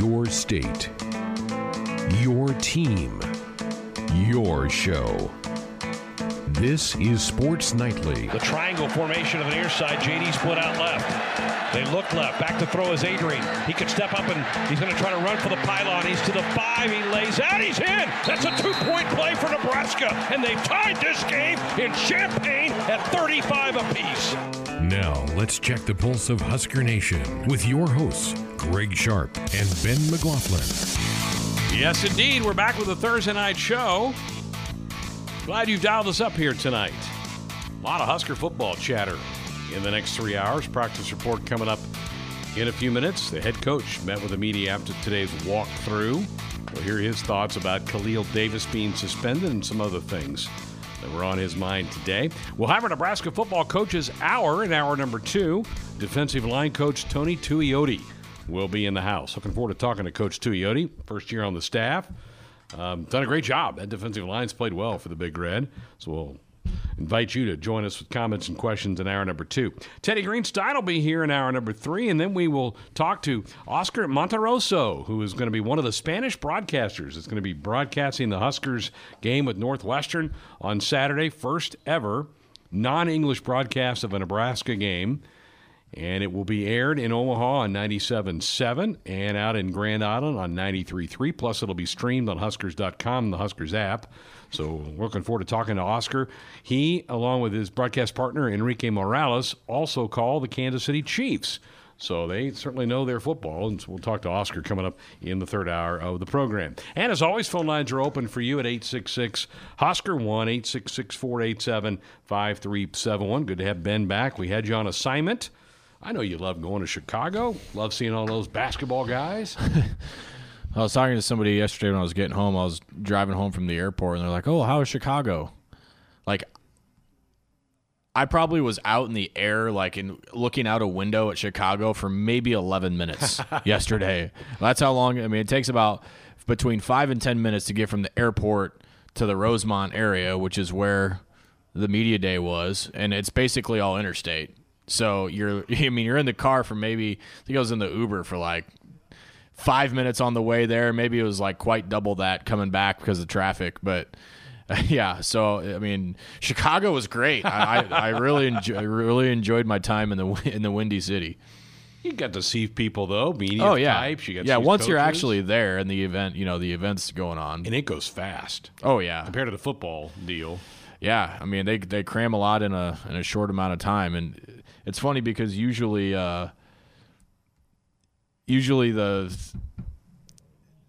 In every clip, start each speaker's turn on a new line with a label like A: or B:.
A: Your state, your team, your show. This is Sports Nightly.
B: The triangle formation on the near side. JD split out left. They look left. Back to throw is Adrian. He could step up and he's going to try to run for the pylon. He's to the five. He lays out. He's in. That's a two-point play for Nebraska, and they've tied this game in Champaign at 35 apiece.
A: Now, let's check the pulse of Husker Nation with your hosts, Greg Sharp and Ben McLaughlin.
B: Yes, indeed. We're back with a Thursday night show. Glad you've dialed us up here tonight. A lot of Husker football chatter in the next three hours. Practice report coming up in a few minutes. The head coach met with the media after today's walkthrough. We'll hear his thoughts about Khalil Davis being suspended and some other things that were on his mind today. We'll have our Nebraska football coaches hour in hour number two. Defensive line coach Tony Tuioti will be in the house. Looking forward to talking to Coach Tuioti, first year on the staff. Um, done a great job. That defensive line's played well for the Big Red. So we'll invite you to join us with comments and questions in hour number two. Teddy Greenstein will be here in hour number three, and then we will talk to Oscar Monterroso, who is going to be one of the Spanish broadcasters. It's going to be broadcasting the Huskers game with Northwestern on Saturday, first ever non English broadcast of a Nebraska game. And it will be aired in Omaha on 97.7 and out in Grand Island on 93.3. Plus, it'll be streamed on Huskers.com, the Huskers app. So, looking forward to talking to Oscar. He, along with his broadcast partner, Enrique Morales, also call the Kansas City Chiefs. So they certainly know their football, and we'll talk to Oscar coming up in the third hour of the program. And as always, phone lines are open for you at 866 Husker 1 866 487 5371. Good to have Ben back. We had you on assignment. I know you love going to Chicago, love seeing all those basketball guys.
C: I was talking to somebody yesterday when I was getting home. I was driving home from the airport, and they're like, "Oh, how is Chicago?" Like, I probably was out in the air, like in looking out a window at Chicago for maybe 11 minutes yesterday. That's how long. I mean, it takes about between five and 10 minutes to get from the airport to the Rosemont area, which is where the media day was, and it's basically all interstate. So you're, I mean, you're in the car for maybe I think I was in the Uber for like five minutes on the way there. Maybe it was like quite double that coming back because of traffic, but. Yeah, so I mean, Chicago was great. I, I, I really enjoy, really enjoyed my time in the in the Windy City.
B: You got to see people though, media
C: Oh yeah,
B: types. You got
C: yeah.
B: see
C: Once you're actually there and the event, you know, the event's going on.
B: and it goes fast
C: Oh yeah,
B: compared to the football deal.
C: Yeah, I mean they they cram a lot in a in a short amount of time, and it's funny because usually uh, usually the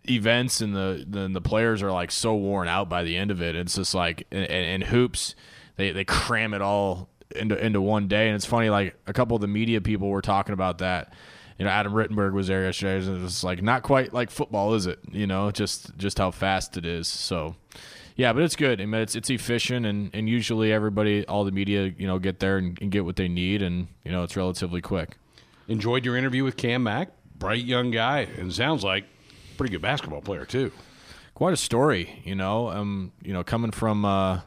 C: events and the, the the players are like so worn out by the end of it. It's just like in, in hoops they they cram it all into into one day, and it's funny like a couple of the media people were talking about that. You know, Adam Rittenberg was there yesterday. and It's like not quite like football, is it? You know, just just how fast it is. So. Yeah, but it's good. I mean, it's it's efficient, and, and usually everybody, all the media, you know, get there and, and get what they need, and you know, it's relatively quick.
B: Enjoyed your interview with Cam Mack, bright young guy, and sounds like pretty good basketball player too.
C: Quite a story, you know. Um, you know, coming from, uh,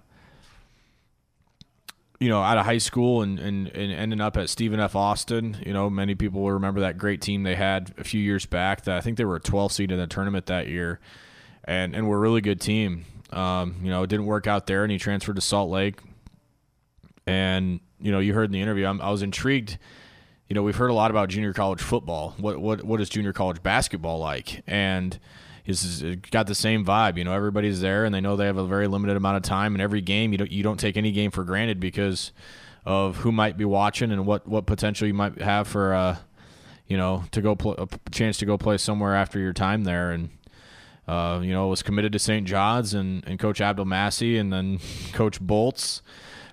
C: you know, out of high school and, and, and ending up at Stephen F. Austin. You know, many people will remember that great team they had a few years back. That I think they were a 12 seed in the tournament that year, and and were a really good team. Um, you know, it didn't work out there, and he transferred to Salt Lake. And you know, you heard in the interview, I'm, I was intrigued. You know, we've heard a lot about junior college football. What what what is junior college basketball like? And it's it got the same vibe. You know, everybody's there, and they know they have a very limited amount of time. And every game, you don't you don't take any game for granted because of who might be watching and what what potential you might have for uh, you know, to go pl- a chance to go play somewhere after your time there and. Uh, you know, was committed to St. John's and, and Coach Abdul Massey and then Coach Bolts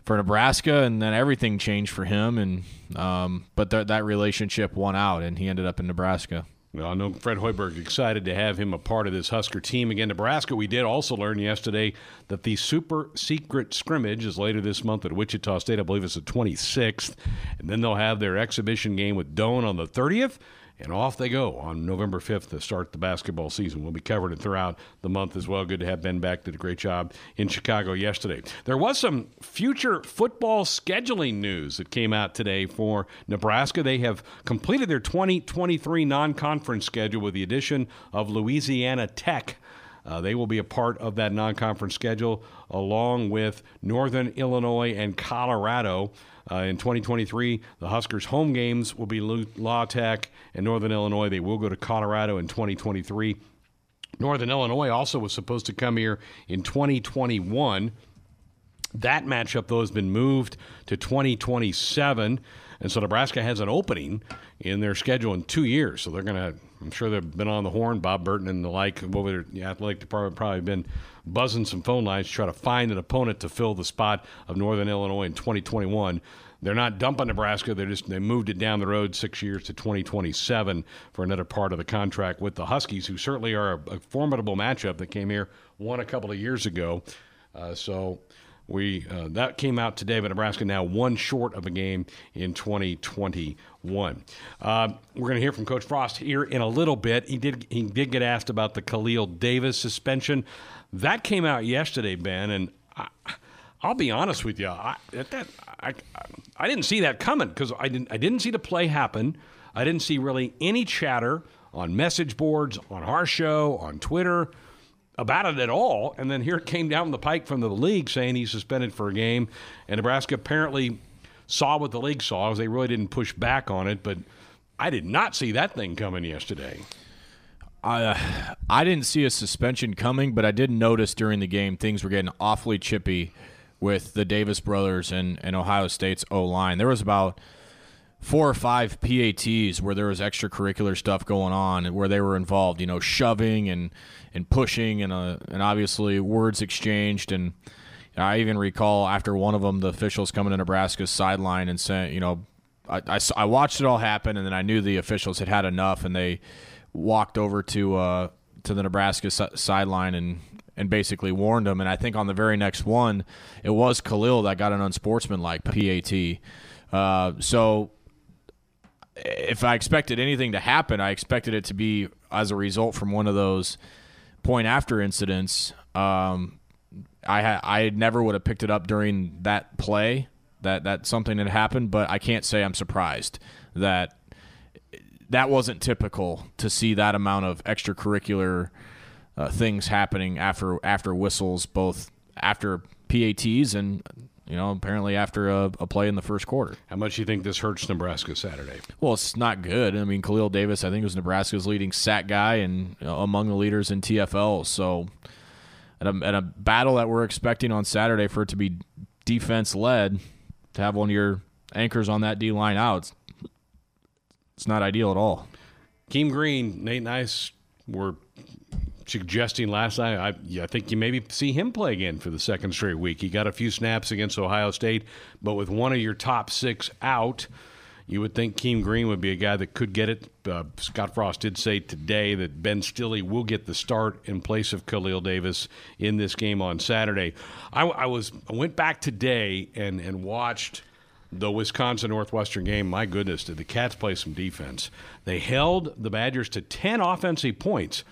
C: for Nebraska, and then everything changed for him. And um, but th- that relationship won out, and he ended up in Nebraska.
B: Well, I know Fred Hoiberg excited to have him a part of this Husker team again. Nebraska, we did also learn yesterday that the super secret scrimmage is later this month at Wichita State. I believe it's the 26th. And then they'll have their exhibition game with Doane on the 30th. And off they go on November 5th to start the basketball season. We'll be covering it throughout the month as well. Good to have Ben back. Did a great job in Chicago yesterday. There was some future football scheduling news that came out today for Nebraska. They have completed their 2023 non conference schedule with the addition of Louisiana Tech. Uh, they will be a part of that non conference schedule along with Northern Illinois and Colorado. Uh, in 2023, the Huskers' home games will be La Tech and Northern Illinois. They will go to Colorado in 2023. Northern Illinois also was supposed to come here in 2021. That matchup, though, has been moved to 2027. And so Nebraska has an opening in their schedule in two years. So they're going to, I'm sure they've been on the horn, Bob Burton and the like, over the athletic department probably been buzzing some phone lines to try to find an opponent to fill the spot of Northern Illinois in 2021. They're not dumping Nebraska. They just they moved it down the road six years to 2027 for another part of the contract with the Huskies, who certainly are a, a formidable matchup that came here, won a couple of years ago. Uh, so we uh, that came out today, but Nebraska now one short of a game in 2021. Uh, we're going to hear from Coach Frost here in a little bit. He did he did get asked about the Khalil Davis suspension. That came out yesterday, Ben, and I, will be honest with you. I, that, I, I didn't see that coming because I didn't, I didn't see the play happen. I didn't see really any chatter on message boards, on our show, on Twitter about it at all. And then here came down the pike from the league saying he's suspended for a game. And Nebraska apparently saw what the league saw, as they really didn't push back on it. But I did not see that thing coming yesterday.
C: I uh, I didn't see a suspension coming, but I did notice during the game things were getting awfully chippy with the Davis brothers and, and Ohio State's O line. There was about four or five PATs where there was extracurricular stuff going on where they were involved, you know, shoving and, and pushing and uh, and obviously words exchanged and I even recall after one of them the officials coming to Nebraska's sideline and saying, you know, I, I, I watched it all happen and then I knew the officials had had enough and they walked over to uh, to the Nebraska sideline and and basically warned them. And I think on the very next one, it was Khalil that got an unsportsmanlike PAT. Uh, so if I expected anything to happen, I expected it to be as a result from one of those point after incidents. Um, I ha- I never would have picked it up during that play that that something had happened, but I can't say I'm surprised that that wasn't typical to see that amount of extracurricular uh, things happening after after whistles, both after PATs and you know apparently after a, a, play in the first quarter.
B: How much do you think this hurts Nebraska Saturday?
C: Well, it's not good. I mean, Khalil Davis, I think, was Nebraska's leading sack guy and you know, among the leaders in TFL. So at a, at a battle that we're expecting on Saturday for it to be defense led, to have one of your anchors on that D line out, it's not ideal at all.
B: Keem Green, Nate Nice were suggesting last night. I, I think you maybe see him play again for the second straight week. He got a few snaps against Ohio State, but with one of your top six out, you would think Keem Green would be a guy that could get it. Uh, Scott Frost did say today that Ben Stille will get the start in place of Khalil Davis in this game on Saturday. I, I was I went back today and and watched the Wisconsin Northwestern game, my goodness, did the Cats play some defense? They held the Badgers to 10 offensive points,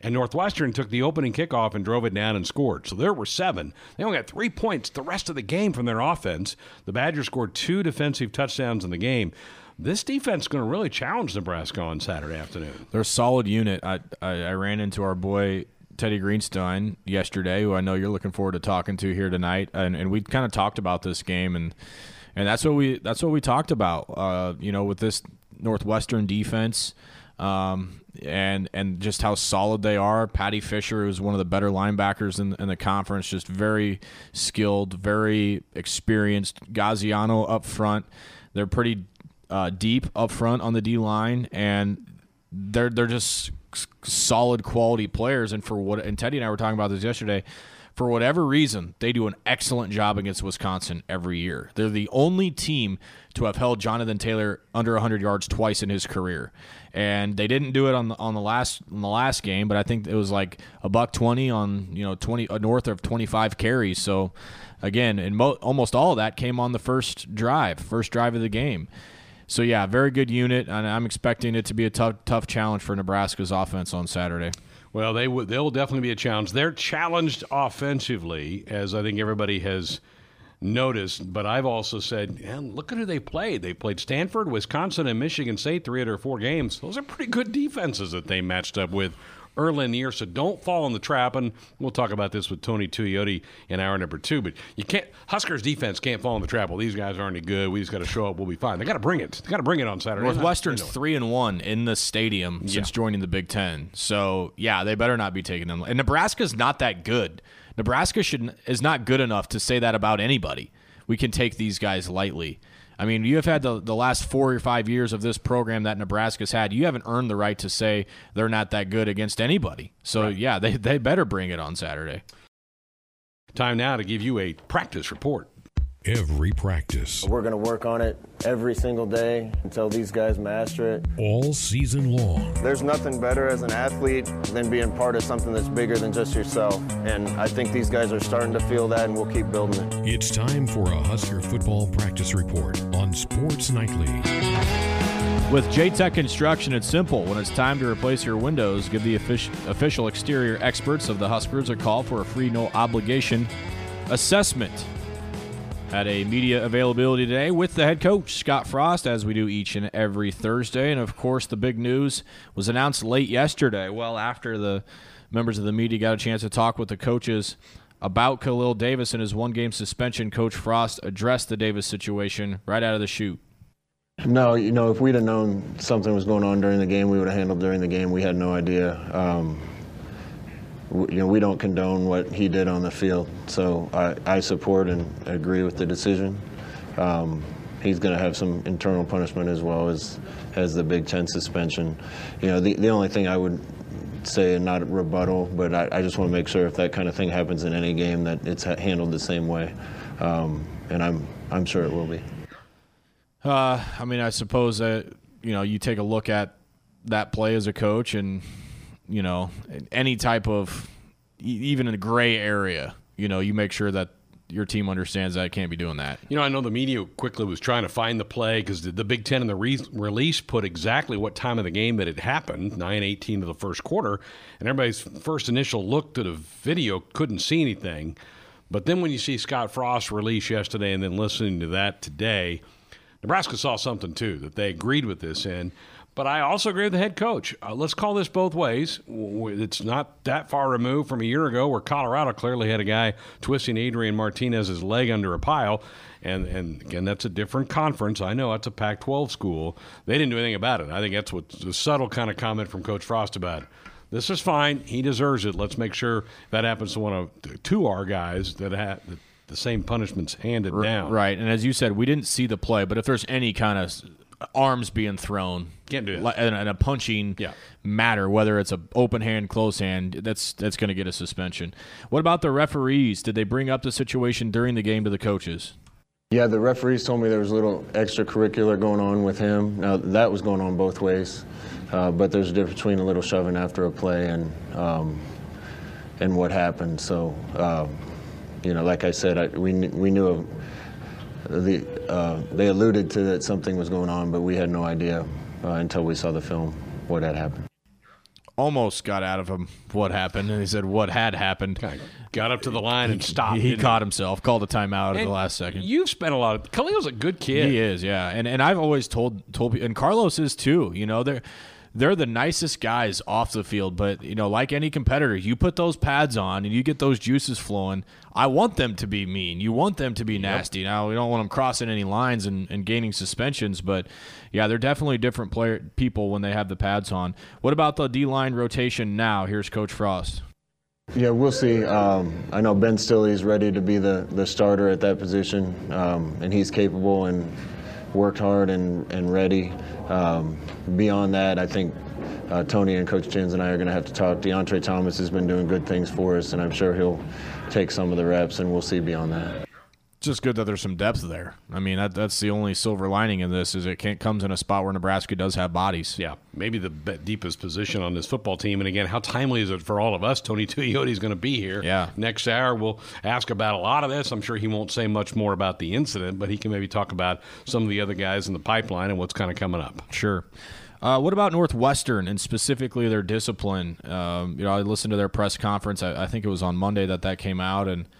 B: and Northwestern took the opening kickoff and drove it down and scored. So there were seven. They only got three points the rest of the game from their offense. The Badgers scored two defensive touchdowns in the game. This defense is going to really challenge Nebraska on Saturday afternoon.
C: They're a solid unit. I, I, I ran into our boy Teddy Greenstein yesterday, who I know you're looking forward to talking to here tonight, and, and we kind of talked about this game and – and that's what we that's what we talked about. Uh, you know, with this Northwestern defense. Um, and and just how solid they are. Paddy Fisher is one of the better linebackers in, in the conference, just very skilled, very experienced. Gaziano up front, they're pretty uh, deep up front on the D line, and they're they're just solid quality players. And for what and Teddy and I were talking about this yesterday for whatever reason, they do an excellent job against Wisconsin every year. They're the only team to have held Jonathan Taylor under 100 yards twice in his career, and they didn't do it on the on the last on the last game. But I think it was like a buck 20 on you know 20 uh, north of 25 carries. So again, and mo- almost all of that came on the first drive, first drive of the game. so yeah, very good unit, and I'm expecting it to be a tough tough challenge for Nebraska's offense on Saturday.
B: Well, they will. They will definitely be a challenge. They're challenged offensively, as I think everybody has noticed. But I've also said, man, look at who they played. They played Stanford, Wisconsin, and Michigan State three out of four games. Those are pretty good defenses that they matched up with early in the year. So don't fall in the trap. And we'll talk about this with Tony Tuioti in hour number two. But you can't Huskers defense can't fall in the trap. Well, these guys aren't any good. We just got to show up. We'll be fine. They got to bring it. They got to bring it on Saturday.
C: Northwestern's three and one in the stadium yeah. since joining the Big Ten. So yeah, they better not be taking them. And Nebraska's not that good. Nebraska should is not good enough to say that about anybody. We can take these guys lightly. I mean, you have had the, the last four or five years of this program that Nebraska's had. You haven't earned the right to say they're not that good against anybody. So, right. yeah, they, they better bring it on Saturday.
B: Time now to give you a practice report
A: every practice.
D: We're going to work on it every single day until these guys master it.
A: All season long.
D: There's nothing better as an athlete than being part of something that's bigger than just yourself. And I think these guys are starting to feel that, and we'll keep building it.
A: It's time for a Husker football practice report on Sports Nightly.
C: With JTech Construction, it's simple. When it's time to replace your windows, give the official exterior experts of the Huskers a call for a free, no obligation assessment had a media availability today with the head coach, Scott Frost, as we do each and every Thursday. And of course, the big news was announced late yesterday, well after the members of the media got a chance to talk with the coaches about Khalil Davis and his one game suspension. Coach Frost addressed the Davis situation right out of the chute.
D: No, you know, if we'd have known something was going on during the game, we would have handled during the game. We had no idea. Um, you know, we don't condone what he did on the field. So I, I support and agree with the decision. Um, he's going to have some internal punishment as well as as the Big Ten suspension. You know, the, the only thing I would say, and not rebuttal, but I, I just want to make sure if that kind of thing happens in any game that it's handled the same way, um, and I'm I'm sure it will be.
C: Uh, I mean, I suppose that you know you take a look at that play as a coach and you know, any type of even in a gray area, you know, you make sure that your team understands that it can't be doing that.
B: You know, I know the media quickly was trying to find the play because the, the, Big Ten and the re- release put exactly what time of the game that it happened, 9-18 of the first quarter, and everybody's first initial look to the video couldn't see anything. But then when you see Scott Frost release yesterday and then listening to that today, Nebraska saw something too, that they agreed with this. And but I also agree with the head coach. Uh, let's call this both ways. It's not that far removed from a year ago where Colorado clearly had a guy twisting Adrian Martinez's leg under a pile. And, and again, that's a different conference. I know that's a Pac 12 school. They didn't do anything about it. I think that's what the subtle kind of comment from Coach Frost about it. This is fine. He deserves it. Let's make sure that happens to one of two our guys that had the same punishments handed down.
C: Right. And as you said, we didn't see the play, but if there's any kind of arms being thrown.
B: Can't do that.
C: And, a punching
B: yeah.
C: matter, whether it's a open hand, close hand, that's that's going to get a suspension. What about the referees? Did they bring up the situation during the game to the coaches?
D: Yeah, the referees told me there was a little extracurricular going on with him. Now that was going on both ways, uh, but there's a difference between a little shoving after a play and um, and what happened. So, um, you know, like I said, I, we we knew of the, uh, they alluded to that something was going on, but we had no idea uh, until we saw the film what had happened.
C: Almost got out of him what happened, and he said what had happened.
B: Got up to the line and stopped.
C: He, he caught himself, called a timeout and at the last second.
B: You've spent a lot of. Khalil's a good kid.
C: He is, yeah, and and I've always told told and Carlos is too. You know, they're they're the nicest guys off the field, but you know, like any competitor, you put those pads on and you get those juices flowing. I want them to be mean. You want them to be nasty. Yep. Now we don't want them crossing any lines and, and gaining suspensions, but yeah, they're definitely different player people when they have the pads on. What about the D line rotation now? Here's Coach Frost.
D: Yeah, we'll see. Um, I know Ben Stille is ready to be the, the starter at that position, um, and he's capable and worked hard and, and ready. Um, beyond that, I think uh, Tony and Coach Jens and I are going to have to talk. DeAndre Thomas has been doing good things for us, and I'm sure he'll take some of the reps, and we'll see beyond that.
C: Just good that there's some depth there. I mean, that, that's the only silver lining in this is it can't, comes in a spot where Nebraska does have bodies.
B: Yeah, maybe the deepest position on this football team. And again, how timely is it for all of us? Tony Tuioti is going to be here.
C: Yeah.
B: Next hour, we'll ask about a lot of this. I'm sure he won't say much more about the incident, but he can maybe talk about some of the other guys in the pipeline and what's kind of coming up.
C: Sure. Uh, what about Northwestern and specifically their discipline? Um, you know, I listened to their press conference. I, I think it was on Monday that that came out, and –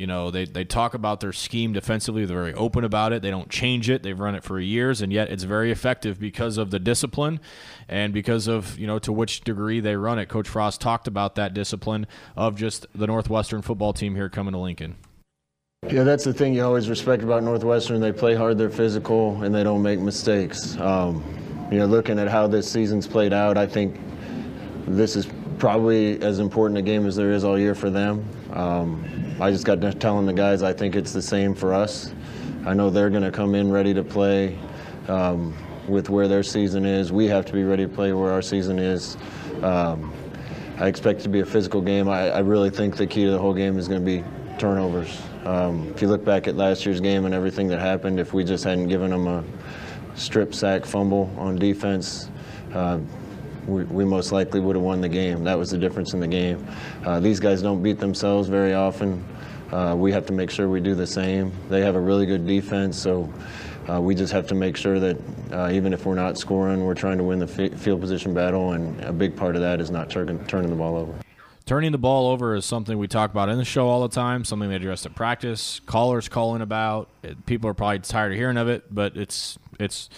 C: you know, they, they talk about their scheme defensively. They're very open about it. They don't change it. They've run it for years, and yet it's very effective because of the discipline and because of, you know, to which degree they run it. Coach Frost talked about that discipline of just the Northwestern football team here coming to Lincoln.
D: Yeah, that's the thing you always respect about Northwestern. They play hard, they're physical, and they don't make mistakes. Um, you know, looking at how this season's played out, I think this is probably as important a game as there is all year for them. Um, I just got to telling the guys I think it's the same for us. I know they're going to come in ready to play um, with where their season is. We have to be ready to play where our season is. Um, I expect it to be a physical game. I, I, really think the key to the whole game is going to be turnovers. Um, if you look back at last year's game and everything that happened, if we just hadn't given them a strip sack fumble on defense, uh, we, most likely would have won the game. That was the difference in the game. Uh, these guys don't beat themselves very often. Uh, we have to make sure we do the same. They have a really good defense, so uh, we just have to make sure that uh, even if we're not scoring, we're trying to win the field position battle, and a big part of that is not turning, turning the ball over.
C: Turning the ball over is something we talk about in the show all the time, something they address at practice. Callers calling about. It, people are probably tired of hearing of it, but it's it's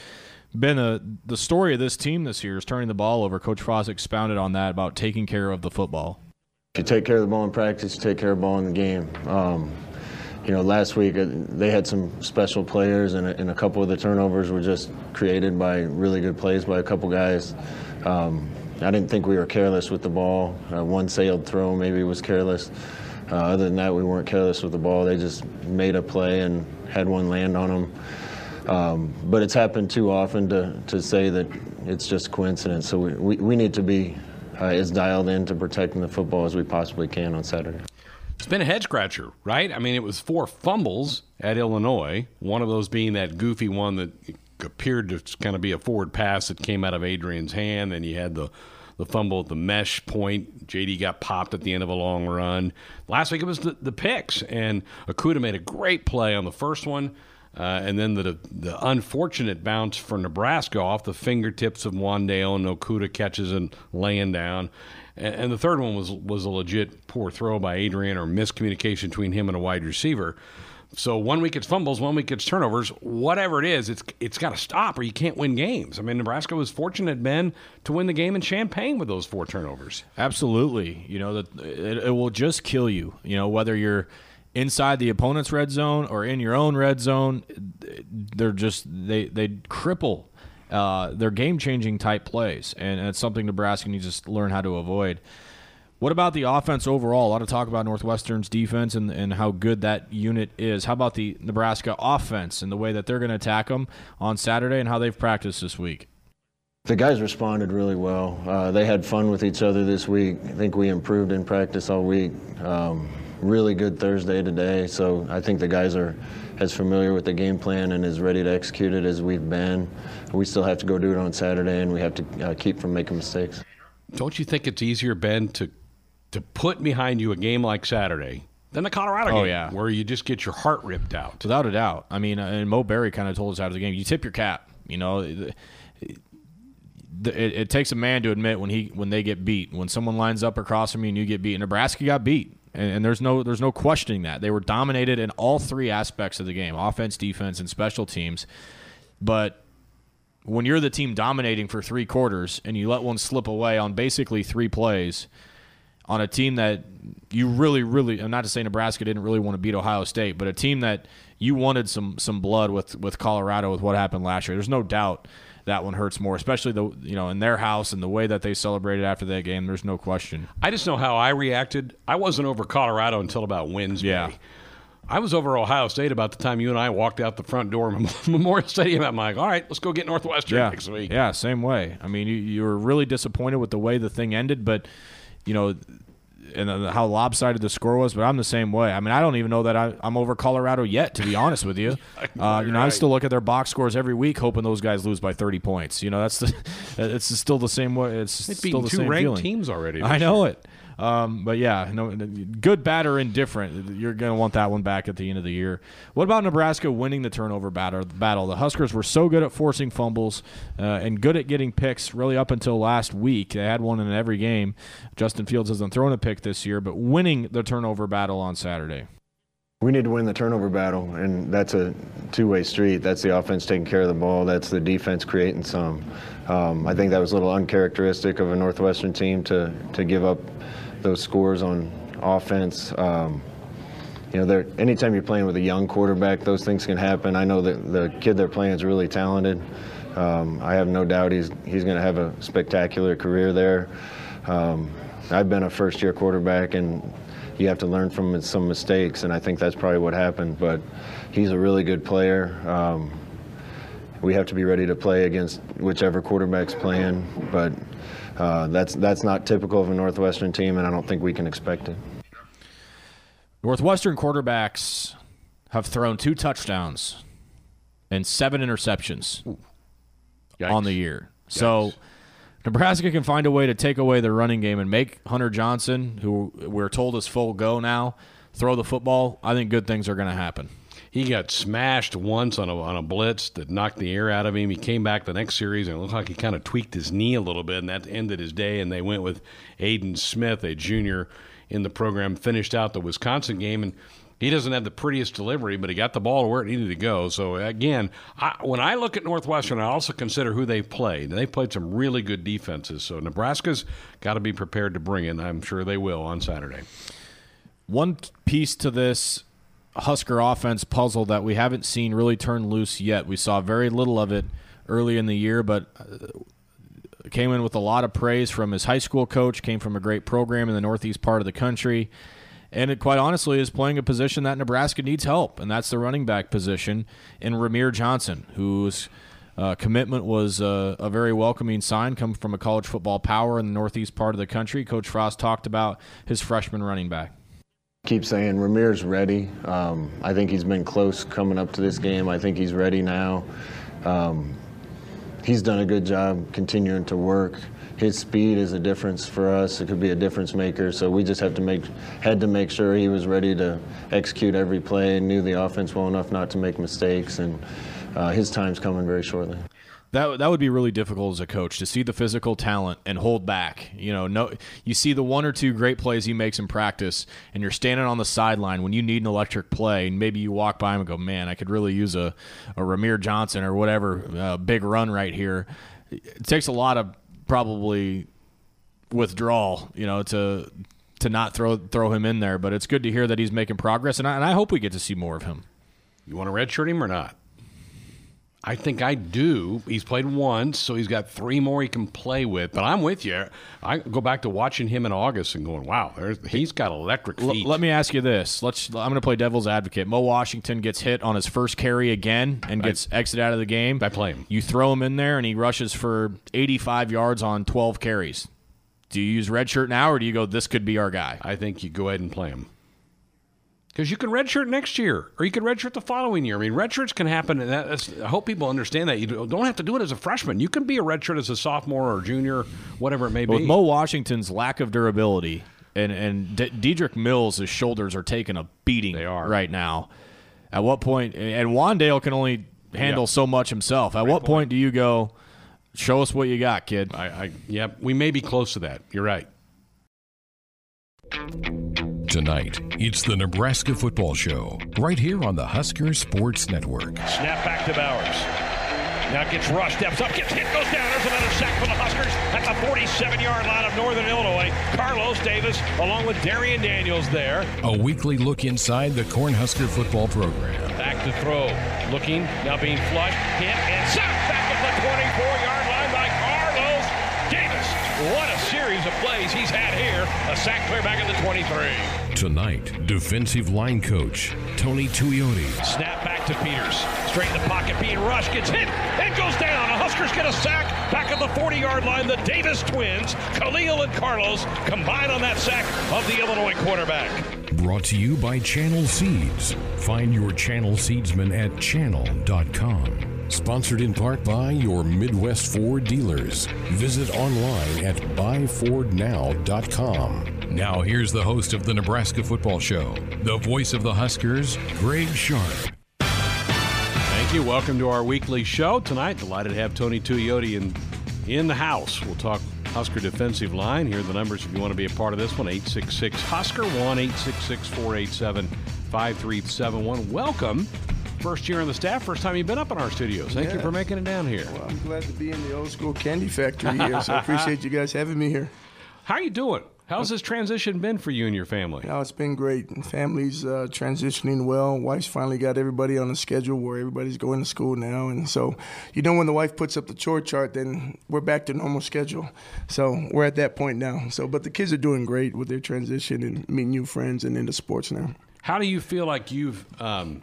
C: been a the story of this team this year is turning the ball over. Coach Frost expounded on that about taking care of the football.
D: If you take care of the ball in practice, you take care of the ball in the game. Um, you know, last week uh, they had some special players, and a, and a, couple of the turnovers were just created by really good plays by a couple guys. Um, I didn't think we were careless with the ball. Uh, one sailed throw maybe was careless. Uh, other than that, we weren't careless with the ball. They just made a play and had one land on them. Um, but it's happened too often to, to say that it's just coincidence. So we, we, we need to be uh, as dialed in to protecting the football as we possibly can on Saturday.
B: It's been a head scratcher, right? I mean, it was four fumbles at Illinois, one of those being that goofy one that appeared to kind of be a forward pass that came out of Adrian's hand. Then you had the the fumble at the mesh point. JD got popped at the end of a long run. Last week it was the, the picks, and Okudah made a great play on the first one. Uh, and then the the unfortunate bounce for Nebraska off the fingertips of Wan'Dale and Okudah catches and laying down. And, and, the third one was was a legit poor throw by Adrian or miscommunication between him and a wide receiver. So one week it's fumbles, one week it's turnovers. Whatever it is, it's it's got to stop or you can't win games. I mean, Nebraska was fortunate, Ben, to win the game in Champaign with those four turnovers.
C: Absolutely, you know that it, it will just kill you. You know whether you're inside the opponent's red zone or in your own red zone, they're just they they cripple. Uh, they're game changing type plays, and it's something Nebraska needs to learn how to avoid. What about the offense overall? A lot of talk about Northwestern's defense and, and how good that unit is. How about the Nebraska offense and the way that they're going to attack them on Saturday and how they've practiced this week?
D: The guys responded really well. Uh, they had fun with each other this week. I think we improved in practice all week. Um, really good Thursday today, so I think the guys are as familiar with the game plan and as ready to execute it as we've been. We still have to go do it on Saturday, and we have to uh, keep from making mistakes.
B: Don't you think it's easier, Ben, to to put behind you a game like Saturday than the Colorado
C: oh,
B: game,
C: yeah.
B: where you just get your heart ripped out?
C: Without a doubt. I mean, uh, and Mo Barry kind of told us out of the game, you tip your cap. You know. It, it, takes a man to admit when he when they get beat. When someone lines up across from you and you get beat. Nebraska got beat and, and, there's no there's no questioning that they were dominated in all three aspects of the game: offense, defense, and special teams. But when you're the team dominating for three quarters and you let one slip away on basically three plays on a team that you really, really, I'm not to say Nebraska didn't really want to beat Ohio State, but a team that you wanted some some blood with with Colorado with what happened last year. There's no doubt that one hurts more, especially the you know in their house and the way that they celebrated after that game. There's no question.
B: I just know how I reacted. I wasn't over Colorado until about Wednesday.
C: Yeah.
B: I was over Ohio State about the time you and I walked out the front door of Memorial Stadium. I'm like, all right, let's go get Northwestern
C: yeah.
B: next week.
C: Yeah, same way. I mean, you, you were really disappointed with the way the thing ended, but you know, and how lopsided the score was, but I'm the same way. I mean, I don't even know that I, am over Colorado yet, to be honest with you. Uh, you know, right. I still look at their box scores every week, hoping those guys lose by 30 points. You know, that's the, it's still the same way. It's
B: They've
C: still the
B: two
C: same
B: ranked
C: feeling.
B: teams already.
C: I know year. it. Um, but yeah, no, good, bad, or indifferent. You're going to want that one back at the end of the year. What about Nebraska winning the turnover battle? Battle. The Huskers were so good at forcing fumbles uh, and good at getting picks. Really, up until last week, they had one in every game. Justin Fields hasn't thrown a pick this year, but winning the turnover battle on Saturday.
D: We need to win the turnover battle, and that's a two-way street. That's the offense taking care of the ball. That's the defense creating some. Um, I think that was a little uncharacteristic of a Northwestern team to to give up those scores on offense. Um, you know, anytime you're playing with a young quarterback, those things can happen. I know that the kid they're playing is really talented. Um, I have no doubt he's he's going to have a spectacular career there. Um, I've been a first-year quarterback, and you have to learn from some mistakes, and I think that's probably what happened. But he's a really good player. Um, we have to be ready to play against whichever quarterback's playing, but uh, that's that's not typical of a Northwestern team, and I don't think we can expect it.
C: Northwestern quarterbacks have thrown two touchdowns and seven interceptions on the year. Yikes. So Nebraska can find a way to take away their running game and make Hunter Johnson, who we're told is full go now, throw the football. I think good things are going to happen.
B: He got smashed once on a, on a blitz that knocked the air out of him. He came back the next series and it looked like he kind of tweaked his knee a little bit, and that ended his day. And they went with Aidan Smith, a junior in the program, finished out the Wisconsin game. And he doesn't have the prettiest delivery, but he got the ball to where it needed to go. So again, I, when I look at Northwestern, I also consider who they've played. They've played some really good defenses. So Nebraska's got to be prepared to bring it. And I'm sure they will on Saturday.
C: One piece to this Husker offense puzzle that we haven't seen really turn loose yet. We saw very little of it early in the year, but uh, came in with a lot of praise from his high school coach, came from a great program in the northeast part of the country. And it quite honestly is playing a position that Nebraska needs help, and that's the running back position in Rahmir Johnson, whose uh, commitment was uh, a very welcoming sign, coming from a college football power in the northeast part of the country. Coach Frost talked about his freshman running back
D: keep saying Rahmir's ready. Um, I think he's been close coming up to this game. I think he's ready now. Um, he's done a good job continuing to work. His speed is a difference for us. It could be a difference maker. So we just have to make had to make sure he was ready to execute every play and knew the offense well enough not to make mistakes. And uh, his time's coming very shortly.
C: That that would be really difficult as a coach to see the physical talent and hold back. You know, no, you see the one or two great plays he makes in practice, and you're standing on the sideline when you need an electric play, and maybe you walk by him and go, "Man, I could really use a, a Rahmir Johnson or whatever uh, big run right here." It takes a lot of probably withdrawal, you know, to to not throw throw him in there. But it's good to hear that he's making progress, and I, and I hope we get to see more of him.
B: You want to redshirt him or not? I think I do. He's played once, so he's got three more he can play with. But I'm with you. I go back to watching him in August and going, "Wow, he's got electric feet."
C: L- let me ask you this: Let's. I'm going to play devil's advocate. Mo Washington gets hit on his first carry again and gets I, exited out of the game.
B: I play him.
C: You throw him in there, and he rushes for 85 yards on 12 carries. Do you use redshirt now, or do you go, "This could be our guy"?
B: I think you go ahead and play him. Because you can redshirt next year, or you can redshirt the following year. I mean, redshirts can happen. And I hope people understand that you don't have to do it as a freshman. You can be a redshirt as a sophomore or junior, whatever it may
C: be.
B: With
C: Mo Washington's lack of durability, and and D- Dedrick Mills' shoulders are taking a beating.
B: They are
C: right now. At what point? And Wan'Dale can only handle yep. so much himself. At Great what point. point do you go? Show us what you got, kid.
B: I, I yep. We may be close to that. You're right.
A: Tonight, it's the Nebraska Football Show, right here on the Husker Sports Network.
B: Snap back to Bowers. Now gets rushed, steps up, gets hit, goes down. There's another sack for the Huskers at the 47-yard line of Northern Illinois. Carlos Davis, along with Darrion Daniels there.
A: A weekly look inside the Cornhusker football program.
B: Back to throw, looking, now being flushed, hit, and sacked back of plays he's had here. A sack clear back at the 23.
A: Tonight, defensive line coach Tony Tuioti.
B: Snap back to Peters. Straight in the pocket, being rushed, gets hit, and goes down. The Huskers get a sack back at the 40 yard line. The Davis twins, Khalil and Carlos, combine on that sack of the Illinois quarterback.
A: Brought to you by Channel Seeds. Find your Channel Seedsman at channel.com. Sponsored in part by your Midwest Ford dealers. Visit online at buyfordnow.com. Now, here's the host of the Nebraska Football Show, the voice of the Huskers, Greg Sharp.
B: Thank you. Welcome to our weekly show tonight. Delighted to have Tony Tuioti in in the house. We'll talk Husker defensive line. Here are the numbers if you want to be a part of this one 866 Husker 1 866 487 5371. Welcome. First year on the staff, first time you've been up in our studios. Thank
E: Yeah.
B: you for making it down here.
E: Well, I'm glad to be in the old school candy factory here, so I appreciate you guys having me here.
B: How are you doing? How's this transition been for you and your family?
E: Oh, it's been great. Family's uh, transitioning well. Wife's finally got everybody on a schedule where everybody's going to school now, and so you know when the wife puts up the chore chart, then we're back to normal schedule. So we're at that point now. So, but the kids are doing great with their transition and meeting new friends and into sports now.
B: How do you feel like you've um,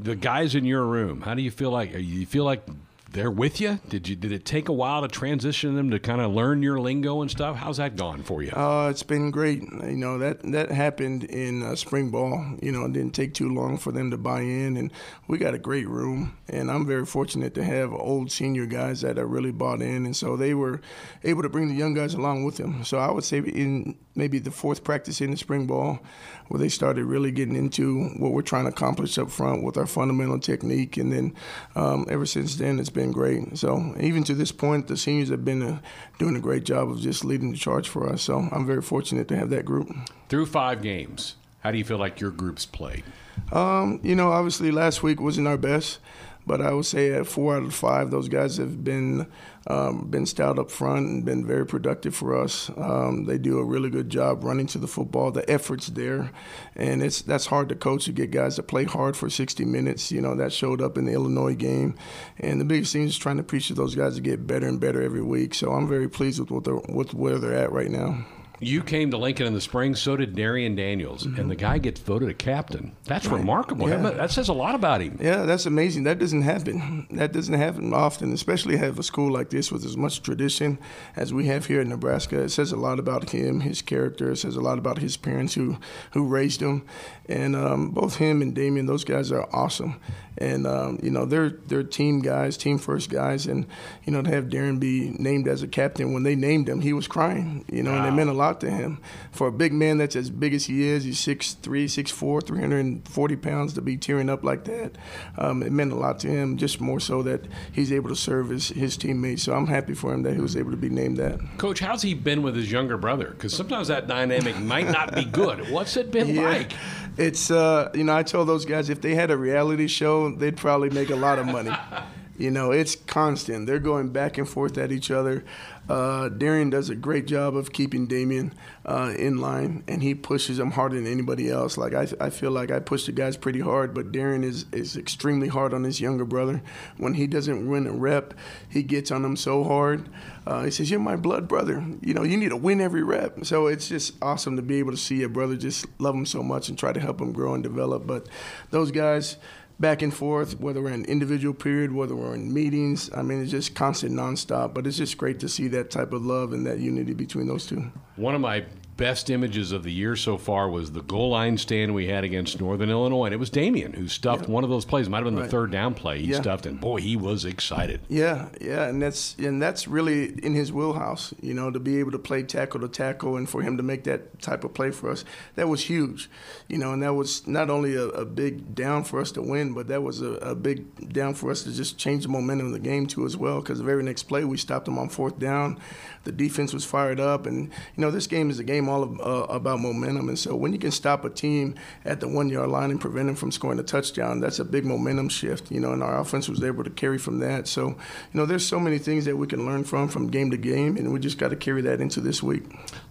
B: the guys in your room? How do you feel like you feel like they're with you? Did you did it take a while to transition them to kind of learn your lingo and stuff? How's that gone for you?
E: Uh, it's been great. You know that that happened in uh, spring ball. You know, it didn't take too long for them to buy in, and we got a great room. And I'm very fortunate to have old senior guys that are really bought in, and so they were able to bring the young guys along with them. So I would say in maybe the fourth practice in the spring ball, where they started really getting into what we're trying to accomplish up front with our fundamental technique, and then um, ever since then it's been great. So even to this point, the seniors have been uh, doing a great job of just leading the charge for us. So I'm very fortunate to have that group.
B: Through five games, how do you feel like your group's played?
E: Um, you know, obviously last week wasn't our best, but I would say at four out of five, those guys have been um, been stout up front and been very productive for us. Um, they do a really good job running to the football. The effort's there, and it's that's hard to coach to get guys to play hard for 60 minutes. You know that showed up in the Illinois game, and the biggest thing is trying to preach to those guys to get better and better every week. So I'm very pleased with what they're, with where they're at right now.
B: You came to Lincoln in the spring, so did Darrion Daniels, and the guy gets voted a captain. That's remarkable.
E: Yeah.
B: That says a lot about him.
E: Yeah, that's amazing. That doesn't happen. That doesn't happen often, especially have a school like this with as much tradition as we have here in Nebraska. It says a lot about him, his character. It says a lot about his parents who who raised him, and um, both him and Damion, those guys are awesome. And um, you know they're they're team guys, team first guys, and you know to have Darrion be named as a captain when they named him, he was crying. You know, and it meant a lot to him. For a big man that's as big as he is, he's 6'3", 6'4", 340 pounds to be tearing up like that. Um, it meant a lot to him, just more so that he's able to serve his, his teammates. So I'm happy for him that he was able to be named that.
B: Coach, how's he been with his younger brother? Because sometimes that dynamic might not be good. What's it been like?
E: It's uh, you know, I told those guys if they had a reality show, they'd probably make a lot of money. you know, it's constant. They're going back and forth at each other. Uh, Darrion does a great job of keeping Damion uh, in line, and he pushes him harder than anybody else. Like I, I feel like I push the guys pretty hard, but Darrion is is extremely hard on his younger brother. When he doesn't win a rep, he gets on him so hard. Uh, he says, "You're my blood brother. You know, you need to win every rep." So it's just awesome to be able to see a brother just love him so much and try to help him grow and develop. But those guys back and forth, whether we're in individual period, whether we're in meetings. I mean, it's just constant, nonstop. But it's just great to see that type of love and that unity between those two.
B: One of my best images of the year so far was the goal line stand we had against Northern Illinois, and it was Damion who stuffed one of those plays. Might have been the third down play he
E: Yeah.
B: stuffed, and boy, he was excited.
E: Yeah, yeah, and that's and that's really in his wheelhouse. You know, to be able to play tackle to tackle, and for him to make that type of play for us, that was huge. You know, and that was not only a, a big down for us to win, but that was a, a big down for us to just change the momentum of the game too as well. Because the very next play, we stopped them on fourth down. The defense was fired up, and you know, this game is a game all of, uh, about momentum. And so, when you can stop a team at the one yard line and prevent them from scoring a touchdown, that's a big momentum shift. You know, and our offense was able to carry from that. So, you know, there's so many things that we can learn from from game to game, and we just got to carry that into this week.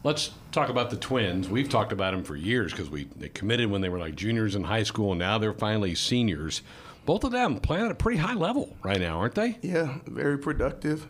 B: Let's talk about the twins. We've talked about them for years because we they committed when they were like juniors in high school, and now they're finally seniors. Both of them playing at a pretty high level right now, aren't they?
E: Yeah, very productive.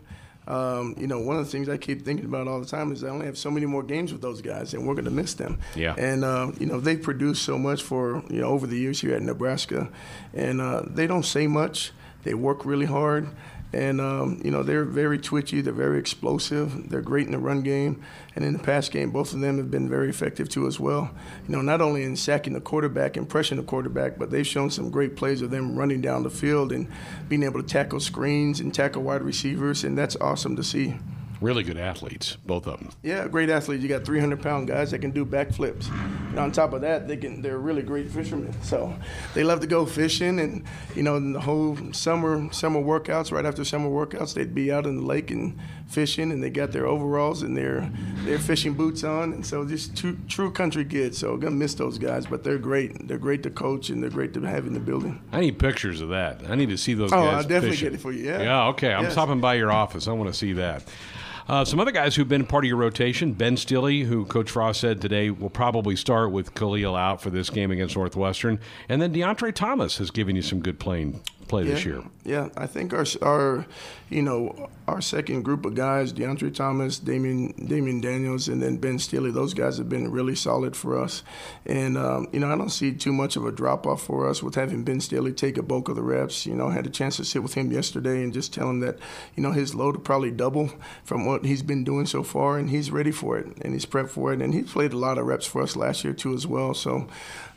E: Um, you know, one of the things I keep thinking about all the time is I only have so many more games with those guys, and we're going to miss them.
B: Yeah.
E: And uh, you know, they've produced so much for you know over the years here at Nebraska, and uh, they don't say much. They work really hard. And um, you know they're very twitchy. They're very explosive. They're great in the run game, and in the pass game, both of them have been very effective too as well. You know, not only in sacking the quarterback and pressuring the quarterback, but they've shown some great plays of them running down the field and being able to tackle screens and tackle wide receivers, and that's awesome to see.
B: Really good athletes, both of them.
E: Yeah, great athletes. You got 300 pound guys that can do backflips. And on top of that, they can they're really great fishermen. So they love to go fishing, and you know, in the whole summer summer workouts. Right after summer workouts, they'd be out in the lake and fishing, and they got their overalls and their their fishing boots on, and so just true, true country kids. So I'm gonna miss those guys, but they're great. They're great to coach, and they're great to have in the building.
B: I need pictures of that. I need to see those
E: Oh,
B: guys.
E: I'll definitely
B: fishing.
E: get it for you, yeah.
B: Yeah. Okay. I'm
E: Yes.
B: stopping by your office. I want to see that. Uh, some other guys who've been part of your rotation, Ben Stille, who Coach Frost said today will probably start with Khalil out for this game against Northwestern, and then DeAndre Thomas has given you some good playing play this
E: yeah.
B: year.
E: Yeah, I think our our you know our second group of guys, Deontre Thomas, Damion Damion Daniels, and then Ben Stille. Those guys have been really solid for us, and um, you know I don't see too much of a drop off for us with having Ben Stille take a bulk of the reps. You know, I had a chance to sit with him yesterday and just tell him that you know his load will probably double from what he's been doing so far, and he's ready for it and he's prepped for it, and he played a lot of reps for us last year too as well. So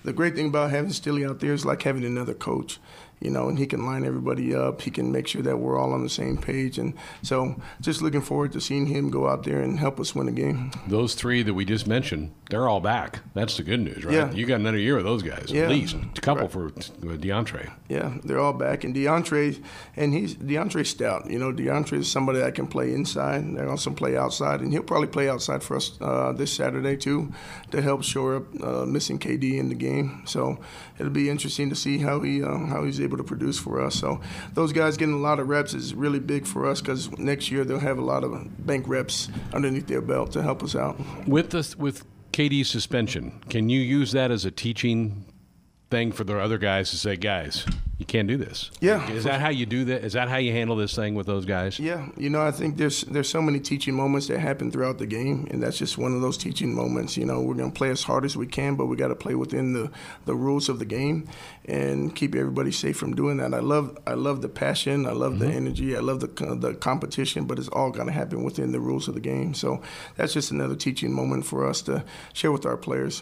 E: the great thing about having Stille out there is like having another coach you know, and he can line everybody up. He can make sure that we're all on the same page. And so just looking forward to seeing him go out there and help us win the game.
B: Those three that we just mentioned, they're all back. That's the good news, right?
E: Yeah.
B: You got another year with those guys,
E: Yeah.
B: at least a couple
E: Right.
B: for uh, Deontre.
E: Yeah, they're all back. And Deontre, and he's Deontre stout. You know, Deontre is somebody that can play inside. They also play outside, and he'll probably play outside for us uh, this Saturday too, to help shore up uh, missing KD in the game. So it'll be interesting to see how he uh, how he's able to produce for us. So those guys getting a lot of reps is really big for us because next year they'll have a lot of bank reps underneath their belt to help us out.
B: With the with KD's suspension, can you use that as a teaching thing for the other guys to say, guys, you can't do this?
E: Yeah.
B: Is that how you do that? Is that how you handle this thing with those guys?
E: Yeah, you know, I think there's there's so many teaching moments that happen throughout the game, and that's just one of those teaching moments. You know, we're gonna play as hard as we can, but we got to play within the, the rules of the game and keep everybody safe from doing that. I love I love the passion, I love the mm-hmm. energy, I love the the competition, but it's all gonna happen within the rules of the game. So that's just another teaching moment for us to share with our players.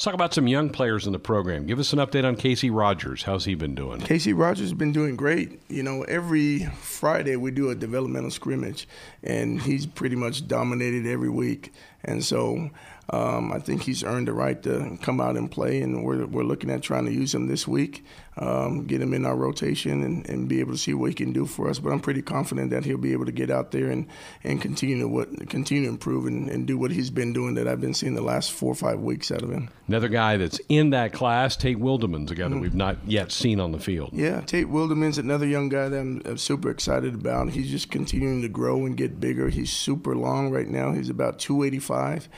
B: Let's talk about some young players in the program. Give us an update on Casey Rogers. How's he been doing?
E: Casey Rogers has been doing great. You know, every Friday we do a developmental scrimmage, and he's pretty much dominated every week. And so um, I think he's earned the right to come out and play, and we're, we're looking at trying to use him this week, um, get him in our rotation, and, and be able to see what he can do for us. But I'm pretty confident that he'll be able to get out there and, and continue to what continue to improve and, and do what he's been doing that I've been seeing the last four or five weeks out of him.
B: Another guy that's in that class, Tate Wildeman's a guy that we've not yet seen on the field.
E: Yeah, Tate Wildeman's another young guy that I'm, I'm super excited about. He's just continuing to grow and get bigger. He's super long right now. He's about 285.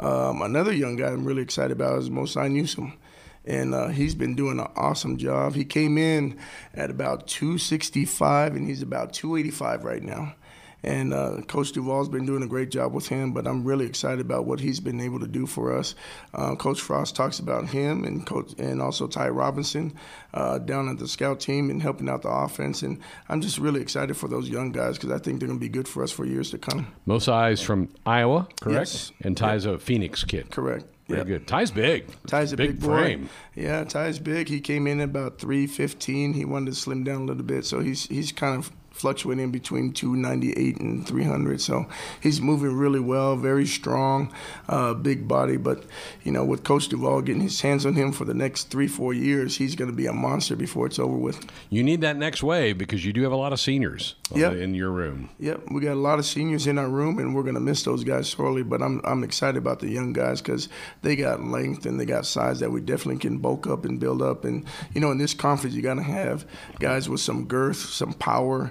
E: Um, another young guy I'm really excited about is Mosai Newsom. And uh, he's been doing an awesome job. He came in at about 265, and he's about 285 right now. And uh, Coach Duval's been doing a great job with him, but I'm really excited about what he's been able to do for us. Uh, Coach Frost talks about him and Coach and also Ty Robinson uh, down at the scout team and helping out the offense. And I'm just really excited for those young guys because I think they're going to be good for us for years to come.
B: Mosai's from Iowa, correct?
E: Yes.
B: And Ty's a Phoenix kid.
E: Correct.
B: Very
E: Yep.
B: good. Ty's big.
E: Ty's a
B: big,
E: big, boy.
B: frame.
E: Yeah, Ty's big. He came in about 315. He wanted to slim down a little bit, so he's he's kind of fluctuating between 298 and 300. So he's moving really well, very strong, uh, big body. But you know, with Coach Duval getting his hands on him for the next three, four years, he's going to be a monster before it's over with.
B: You need that next wave because you do have a lot of seniors
E: Yep.
B: the- in your room.
E: Yep, we got a lot of seniors in our room, and we're gonna miss those guys sorely. But I'm I'm excited about the young guys because they got length and they got size that we definitely can bulk up and build up. And you know, in this conference, you gotta have guys with some girth, some power,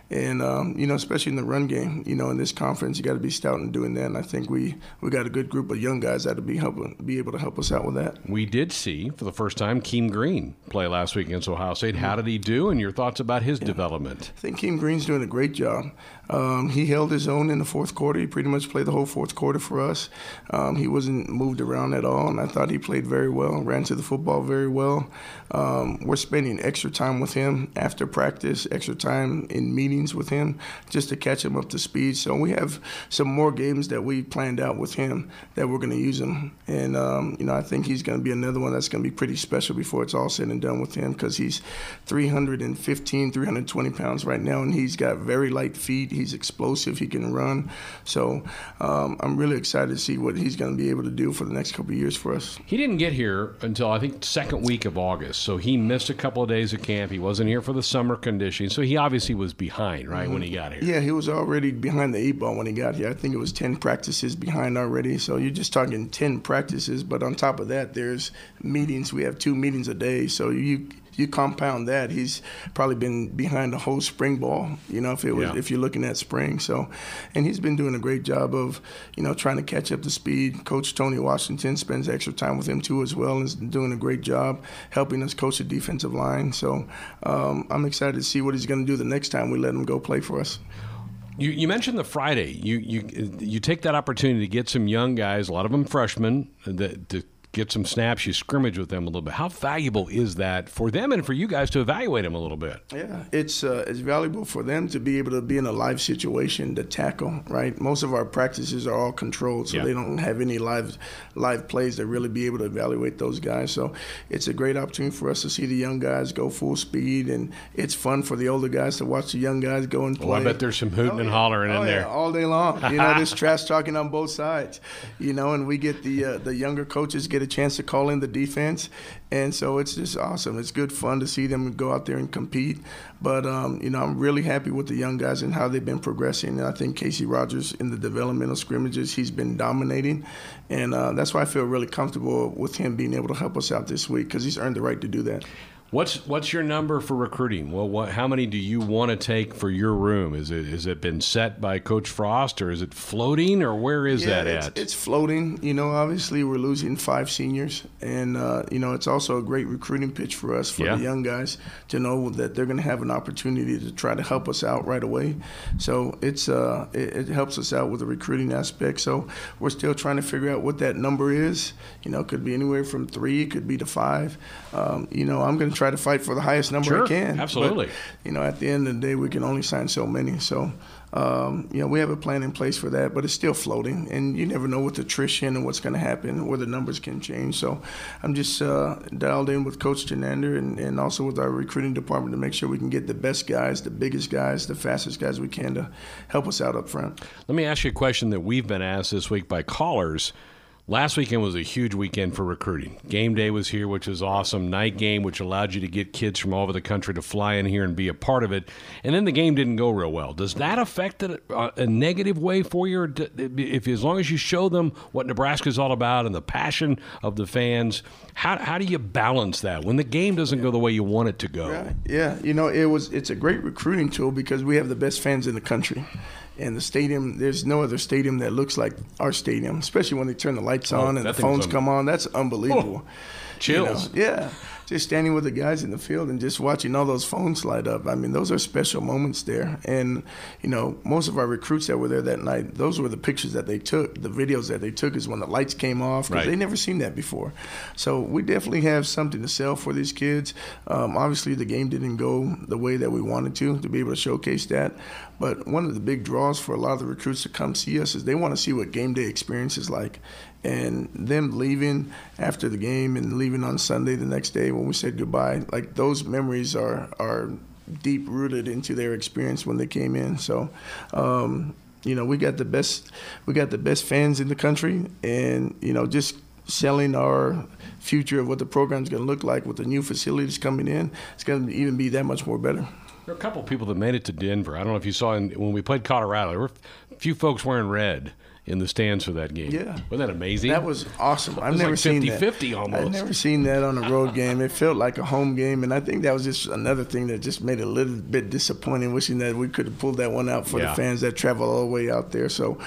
E: and um, you know, especially in the run game, you know, in this conference, you got to be stout in doing that. And I think we we got a good group of young guys that'll be helping be able to help us out with that.
B: We did see for the first time Keem Green play last week against Ohio State. How did he do? And your thoughts about his yeah. development?
E: I think Keem Green's doing a great job. Um, he held his own in the fourth quarter. He pretty much played the whole fourth quarter for us. Um, he wasn't moved around at all, and I thought he played very well. Ran to the football very well. Um, we're spending extra time with him after practice, extra time in meetings with him, just to catch him up to speed. So we have some more games that we planned out with him that we're going to use him, and um, you know I think he's going to be another one that's going to be pretty special before it's all said and done with him because he's 315, 320 pounds right now, and he's got very light feet. He's explosive. He can run. So um, I'm really excited to see what he's going to be able to do for the next couple of years for us.
B: He didn't get here until I think second week of August, so he missed a couple of days of camp. He wasn't here for the summer conditioning, so he obviously was behind, right, mm-hmm. when he got here.
E: Yeah, he was already behind the eight ball when he got here. I think it was ten practices behind already. So you're just talking ten practices, but on top of that, there's meetings. We have two meetings a day, so you you compound that, he's probably been behind the whole spring ball. You know, if it was yeah. if you're looking at spring. So, and he's been doing a great job of, you know, trying to catch up to speed. Coach Tony Washington spends extra time with him too as well, and is doing a great job helping us coach the defensive line. So, um, I'm excited to see what he's going to do the next time we let him go play for us.
B: You, you, mentioned the Friday. You you you take that opportunity to get some young guys, a lot of them freshmen, that to get some snaps, you scrimmage with them a little bit. How valuable is that for them and for you guys to evaluate them a little bit?
E: Yeah, it's uh, it's valuable for them to be able to be in a live situation to tackle. Right, most of our practices are all controlled, so yeah. they don't have any live live plays to really be able to evaluate those guys. So it's a great opportunity for us to see the young guys go full speed, and it's fun for the older guys to watch the young guys go and play.
B: Well, I bet there's some hooting oh, and hollering
E: oh,
B: in there
E: all day long. You know, there's trash talking on both sides. You know, and we get the uh, the younger coaches get a chance to call in the defense, and so it's just awesome. It's good fun to see them go out there and compete. But um, you know, I'm really happy with the young guys and how they've been progressing. And I think Casey Rogers in the developmental scrimmages, he's been dominating, and uh, that's why I feel really comfortable with him being able to help us out this week because he's earned the right to do that.
B: What's what's your number for recruiting? Well, what, how many do you want to take for your room? Is it is it been set by Coach Frost, or is it floating, or where is
E: yeah,
B: that
E: it's,
B: at?
E: It's floating. You know, obviously we're losing five seniors, and uh, you know it's also a great recruiting pitch for us for yeah. the young guys to know that they're going to have an opportunity to try to help us out right away. So it's uh, it, it helps us out with the recruiting aspect. So we're still trying to figure out what that number is. You know, it could be anywhere from three, it could be to five. Um, you know, I'm going to try to fight for the highest number
B: sure,
E: I can.
B: Absolutely.
E: But, you know, at the end of the day, we can only sign so many. So, um, you know, we have a plan in place for that, but it's still floating, and you never know with attrition and what's going to happen, where the numbers can change. So, I'm just uh, dialed in with Coach Chinander and, and also with our recruiting department to make sure we can get the best guys, the biggest guys, the fastest guys we can to help us out up front.
B: Let me ask you a question that we've been asked this week by callers. Last weekend was a huge weekend for recruiting. Game day was here, which was awesome. Night game, which allowed you to get kids from all over the country to fly in here and be a part of it. And then the game didn't go real well. Does that affect it a, a negative way for you? If as long as you show them what Nebraska is all about and the passion of the fans, how, how do you balance that when the game doesn't go the way you want it to go?
E: Yeah, you know it was it's a great recruiting tool because we have the best fans in the country and the stadium there's no other stadium that looks like our stadium especially when they turn the lights oh, on and the phones come on. That's unbelievable. Oh,
B: chills
E: you know? yeah just standing with the guys in the field and just watching all those phones light up. I mean, those are special moments there. And, you know, most of our recruits that were there that night, those were the pictures that they took. The videos that they took is when the lights came off because right. they never seen that before. So we definitely have something to sell for these kids. Um, obviously, the game didn't go the way that we wanted to, to be able to showcase that. But one of the big draws for a lot of the recruits to come see us is they want to see what game day experience is like and them leaving after the game and leaving on Sunday the next day when we said goodbye, like those memories are are deep rooted into their experience when they came in. So, um, you know, we got the best we got the best fans in the country, and you know, just selling our future of what the program's going to look like with the new facilities coming in, it's going to even be that much more better.
B: There are a couple of people that made it to Denver. I don't know if you saw when we played Colorado. There were a few folks wearing red in the stands for that game.
E: Yeah.
B: Wasn't that amazing?
E: That was awesome. I've
B: was
E: never
B: like
E: seen
B: 50-50
E: that.
B: almost.
E: I've never seen that on a road game. It felt like a home game, and I think that was just another thing that just made it a little bit disappointing. Wishing that we could have pulled that one out for
B: Yeah.
E: the fans that travel all the way out there. So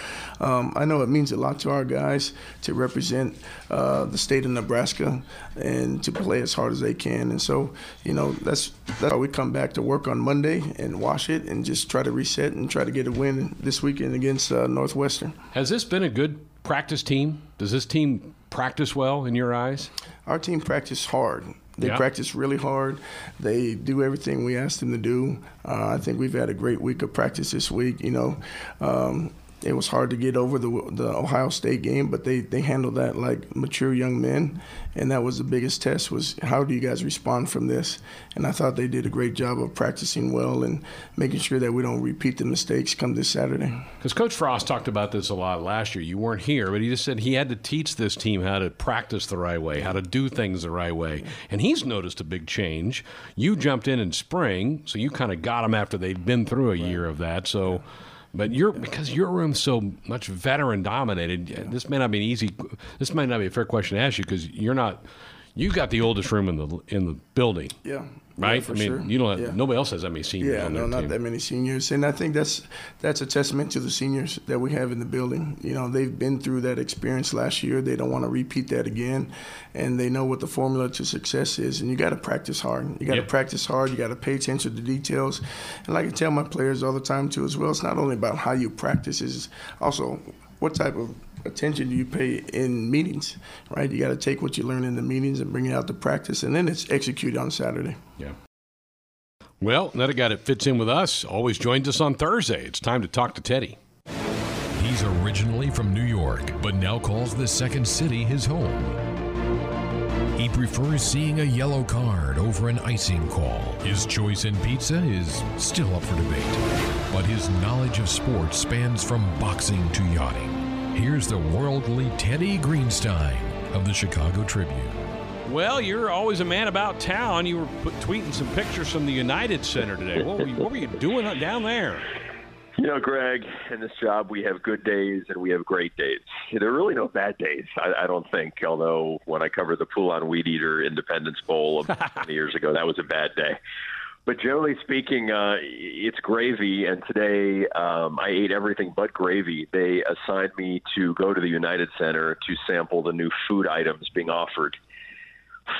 E: um, I know it means a lot to our guys to represent uh, the state of Nebraska and to play as hard as they can. And so you know that's that's why we come back to work on Monday and wash it and just try to reset and try to get a win this weekend against uh, Northwestern.
B: Has this been a good practice team? Does this team practice well in your eyes?
E: Our team practice hard. They
B: Yeah.
E: practice really hard. They do everything we ask them to do. Uh, I think we've had a great week of practice this week. You know, um, it was hard to get over the the Ohio State game, but they they handled that like mature young men, and that was the biggest test was how do you guys respond from this? And I thought they did a great job of practicing well and making sure that we don't repeat the mistakes come this Saturday.
B: Because Coach Frost talked about this a lot last year. You weren't here, but he just said he had to teach this team how to practice the right way, how to do things the right way. And he's noticed a big change. You jumped in in spring, so you kind of got them after they'd been through a year of that. So, but you're because your room's so much veteran dominated. This may not be an easy. This might not be a fair question to ask you because you're not. You got the oldest room in the in the building.
E: Yeah.
B: Right,
E: Yeah,
B: I mean,
E: sure.
B: you don't. Have,
E: Yeah.
B: Nobody else has that many seniors
E: Yeah,
B: on their
E: no, not
B: team.
E: that many seniors, and I think that's that's a testament to the seniors that we have in the building. You know, they've been through that experience last year. They don't want to repeat that again, and they know what the formula to success is. And you got to practice hard. You got to
B: Yep.
E: practice hard. You got to pay attention to the details. And like I tell my players all the time too, as well, it's not only about how you practice; it's also what type of attention do you pay in meetings, right? You got to take what you learn in the meetings and bring it out to practice, and then it's executed on Saturday.
B: Yeah. Well, another guy that fits in with us always joins us on Thursday. It's time to talk to Teddy.
A: He's originally from New York, but now calls the second city his home. He prefers seeing a yellow card over an icing call. His choice in pizza is still up for debate, but his knowledge of sports spans from boxing to yachting. Here's the worldly Teddy Greenstein of the Chicago Tribune.
B: Well, you're always a man about town. You were put, tweeting some pictures from the United Center today. What were you, what were you doing down there?
F: You know, Greg, in this job, we have good days and we have great days. There are really no bad days, I, I don't think. Although, when I covered the Poulan Weed Eater Independence Bowl of 20 years ago, that was a bad day. But generally speaking, uh, it's gravy, and today um, I ate everything but gravy. They assigned me to go to the United Center to sample the new food items being offered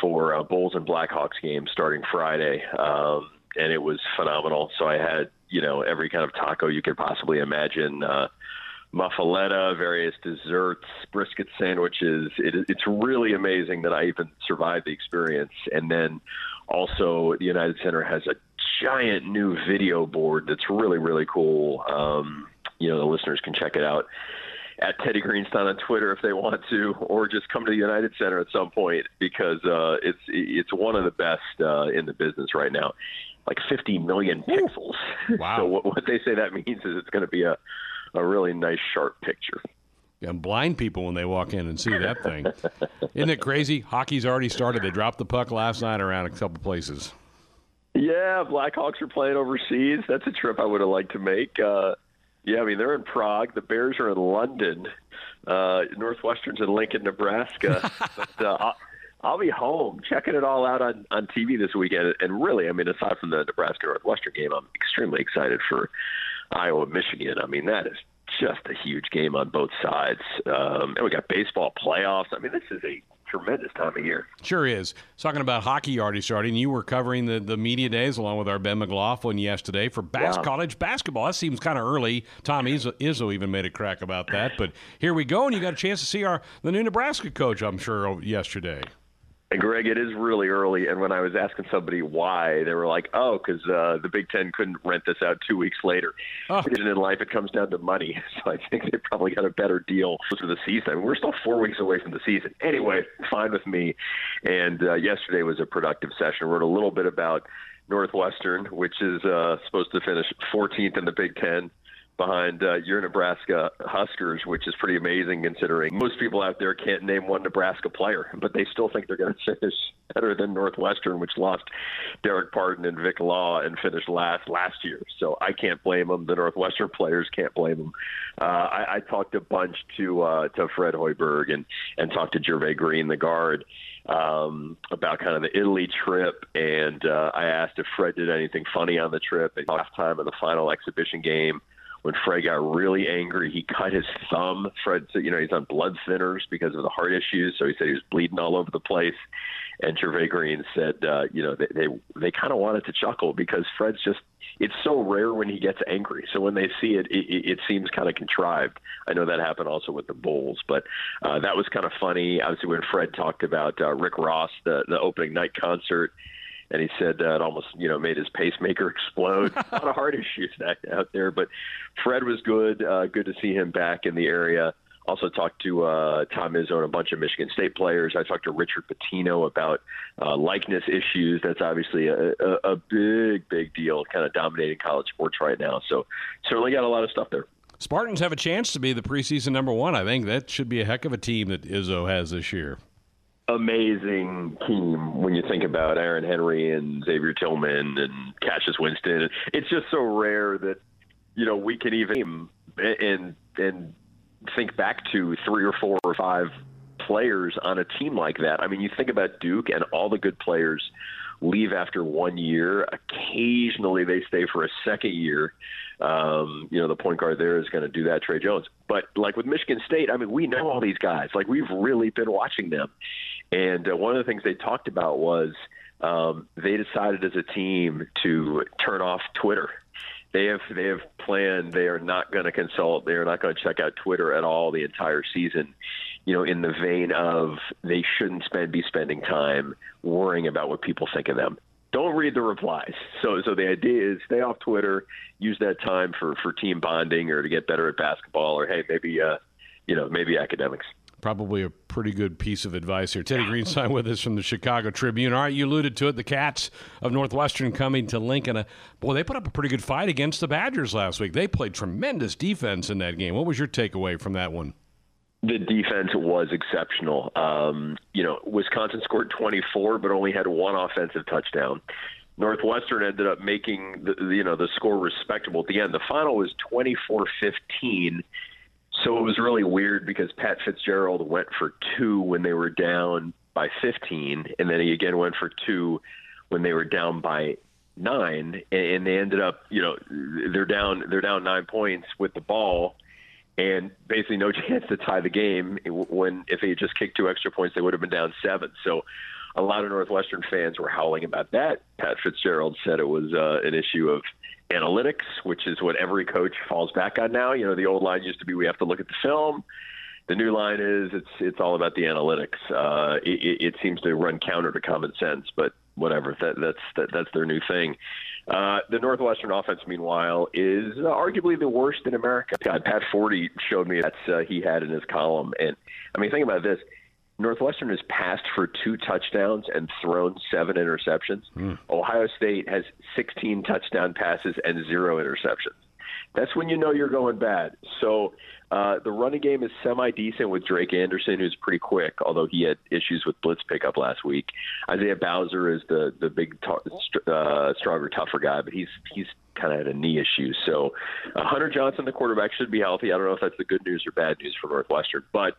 F: for uh, Bulls and Blackhawks games starting Friday, um, and it was phenomenal. So I had you know every kind of taco you could possibly imagine. Uh, muffaletta, various desserts, brisket sandwiches. It, it's really amazing that I even survived the experience. And then also, the United Center has a giant new video board that's really, really cool. Um, you know, the listeners can check it out at Teddy Greenstein on Twitter if they want to, or just come to the United Center at some point because uh, it's it's one of the best uh, in the business right now. Like 50 million pixels.
B: Wow.
F: so what, what they say that means is it's going to be a a really nice sharp picture.
B: And blind people when they walk in and see that thing. Isn't it crazy? Hockey's already started. They dropped the puck last night around a couple places.
F: Yeah, Blackhawks are playing overseas. That's a trip I would have liked to make. Uh, yeah, I mean they're in Prague. The Bears are in London. Uh, Northwestern's in Lincoln, Nebraska. but uh, I'll, I'll be home checking it all out on on TV this weekend. And really, I mean, aside from the Nebraska Northwestern game, I'm extremely excited for Iowa, Michigan. I mean, that is just a huge game on both sides. Um, and we got baseball playoffs. I mean, this is a tremendous time of year.
B: Sure is. Talking about hockey already starting. You were covering the, the media days along with our Ben McLaughlin yesterday for bas- college basketball. That seems kind of early. Tom Izzo, Izzo even made a crack about that. But here we go, and you got a chance to see our the new Nebraska coach, I'm sure, yesterday.
F: And Greg, it is really early. And when I was asking somebody why, they were like, "Oh, because uh, the Big Ten couldn't rent this out two weeks later."
B: Oh.
F: And in life, it comes down to money. So I think they probably got a better deal for the season. I mean, we're still four weeks away from the season. Anyway, fine with me. And uh, yesterday was a productive session. Wrote a little bit about Northwestern, which is uh, supposed to finish 14th in the Big Ten. Behind uh, your Nebraska Huskers, which is pretty amazing considering most people out there can't name one Nebraska player, but they still think they're going to finish better than Northwestern, which lost Dererk Pardon and Vic Law and finished last last year. So I can't blame them. The Northwestern players can't blame them. Uh, I, I talked a bunch to uh, to Fred Hoiberg and and talked to Jervay Green, the guard um, about kind of the Italy trip, and uh, I asked if Fred did anything funny on the trip. At halftime of the final exhibition game, when Fred got really angry, he cut his thumb. Fred said, you know, he's on blood thinners because of the heart issues, so he said he was bleeding all over the place. And Jervay Green said, uh, you know, they they, they kind of wanted to chuckle because Fred's just it's so rare when he gets angry. So when they see it, it, it seems kind of contrived. I know that happened also with the Bulls, but uh, that was kind of funny. Obviously, when Fred talked about uh, Rick Ross, the the opening night concert and he said uh, it almost you know made his pacemaker explode. a lot of heart issues out there, but Fred was good. Uh, good to see him back in the area. Also talked to uh, Tom Izzo and a bunch of Michigan State players. I talked to Richard Pitino about uh, likeness issues. That's obviously a, a, a big, big deal, kind of dominating college sports right now. So certainly got a lot of stuff there.
B: Spartans have a chance to be the preseason number one. I think that should be a heck of a team that Izzo has this year.
F: Amazing team when you think about Aaron Henry and Xavier Tillman and Cassius Winston. It's just so rare that you know we can even and and think back to three or four or five players on a team like that. I mean, you think about Duke and all the good players leave after one year. Occasionally, they stay for a second year. Um, you know, the point guard there is going to do that, Tre Jones. But like with Michigan State, I mean, we know all these guys. Like we've really been watching them. And uh, one of the things they talked about was um, they decided as a team to turn off Twitter. They have they have planned they are not going to consult they are not going to check out twitter at all the entire season you know in the vein of they shouldn't spend be spending time worrying about what people think of them. Don't read the replies. So so the idea is stay off twitter use that time for for team bonding or to get better at basketball or hey maybe uh you know maybe academics
B: probably a pretty good piece of advice here. Teddy Greenstein with us from the Chicago Tribune. All right, you alluded to it. The Cats of Northwestern coming to Lincoln. Uh, boy, they put up a pretty good fight against the Badgers last week. They played tremendous defense in that game. What was your takeaway from that one?
F: The defense was exceptional. Um, you know, Wisconsin scored 24, but only had one offensive touchdown. Northwestern ended up making the you know the score respectable at the end. The final was 24-15 so it was really weird because Pat Fitzgerald went for two when they were down by 15, and then he again went for two when they were down by nine, and they ended up, you know, they're down they're down nine points with the ball, and basically no chance to tie the game. When if they had just kicked two extra points, they would have been down seven. So a lot of Northwestern fans were howling about that. Pat Fitzgerald said it was uh, an issue of analytics, which is what every coach falls back on now. You know, the old line used to be we have to look at the film. The new line is it's it's all about the analytics. Uh, it, it seems to run counter to common sense, but whatever. That, that's that, that's their new thing. Uh, the Northwestern offense, meanwhile, is arguably the worst in America. God, Pat Forde showed me that uh, he had in his column, and I mean, think about this: Northwestern has passed for two touchdowns and thrown seven interceptions. Mm. Ohio State has 16 touchdown passes and zero interceptions. That's when you know you're going bad. So uh, the running game is semi decent with Drake Anderson, who's pretty quick, although he had issues with blitz pickup last week. Isaiah Bowser is the the big, t- uh, stronger, tougher guy, but he's he's kind of had a knee issue. So uh, Hunter Johnson, the quarterback, should be healthy. I don't know if that's the good news or bad news for Northwestern, but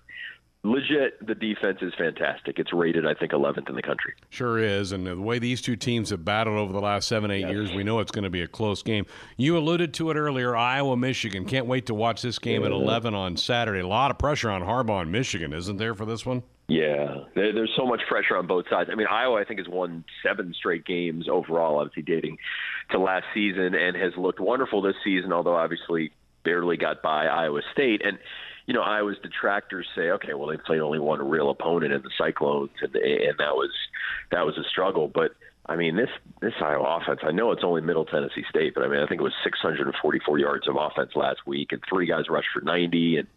F: legit, the defense is fantastic. It's rated, I think, 11th in the country.
B: Sure is. And the way these two teams have battled over the last seven, eight yes. years, we know it's going to be a close game. You alluded to it earlier Iowa, Michigan. Can't wait to watch this game yeah. at mm-hmm. 11 on Saturday. A lot of pressure on Harbaugh and Michigan, isn't there, for this one?
F: Yeah, there's so much pressure on both sides. I mean, Iowa, I think, has won seven straight games overall, obviously dating to last season, and has looked wonderful this season, although obviously barely got by Iowa State. And you know, Iowa's detractors say, okay, well, they played only one real opponent in the Cyclones, and and that was that was a struggle. But I mean, this this Iowa offense, I know it's only Middle Tennessee State, but I mean, I think it was 644 yards of offense last week, and three guys rushed for 90, and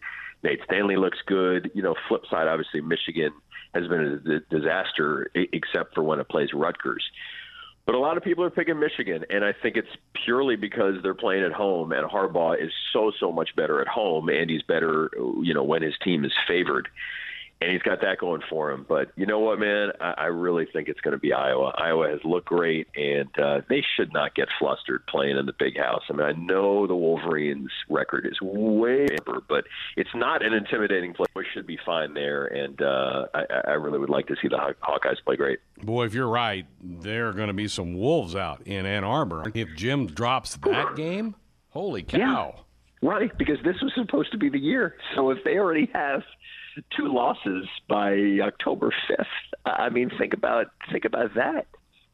F: Nate Stanley looks good. You know, flip side, obviously, Michigan has been a disaster, except for when it plays Rutgers. But a lot of people are picking Michigan, and I think it's purely because they're playing at home, and Harbaugh is so so much better at home, and he's better, you know, when his team is favored and he's got that going for him. But you know what, man? I, I really think it's going to be Iowa. Iowa has looked great, and uh, they should not get flustered playing in the big house. I mean, I know the Wolverines' record is way over, but it's not an intimidating play. We should be fine there, and uh, I, I really would like to see the Hawkeyes play great.
B: Boy, if you're right, there are going to be some wolves out in Ann Arbor. If Jim drops that game, holy cow!
F: Yeah. Right, because this was supposed to be the year. So if they already have two losses by October 5th. I mean, think about think about that.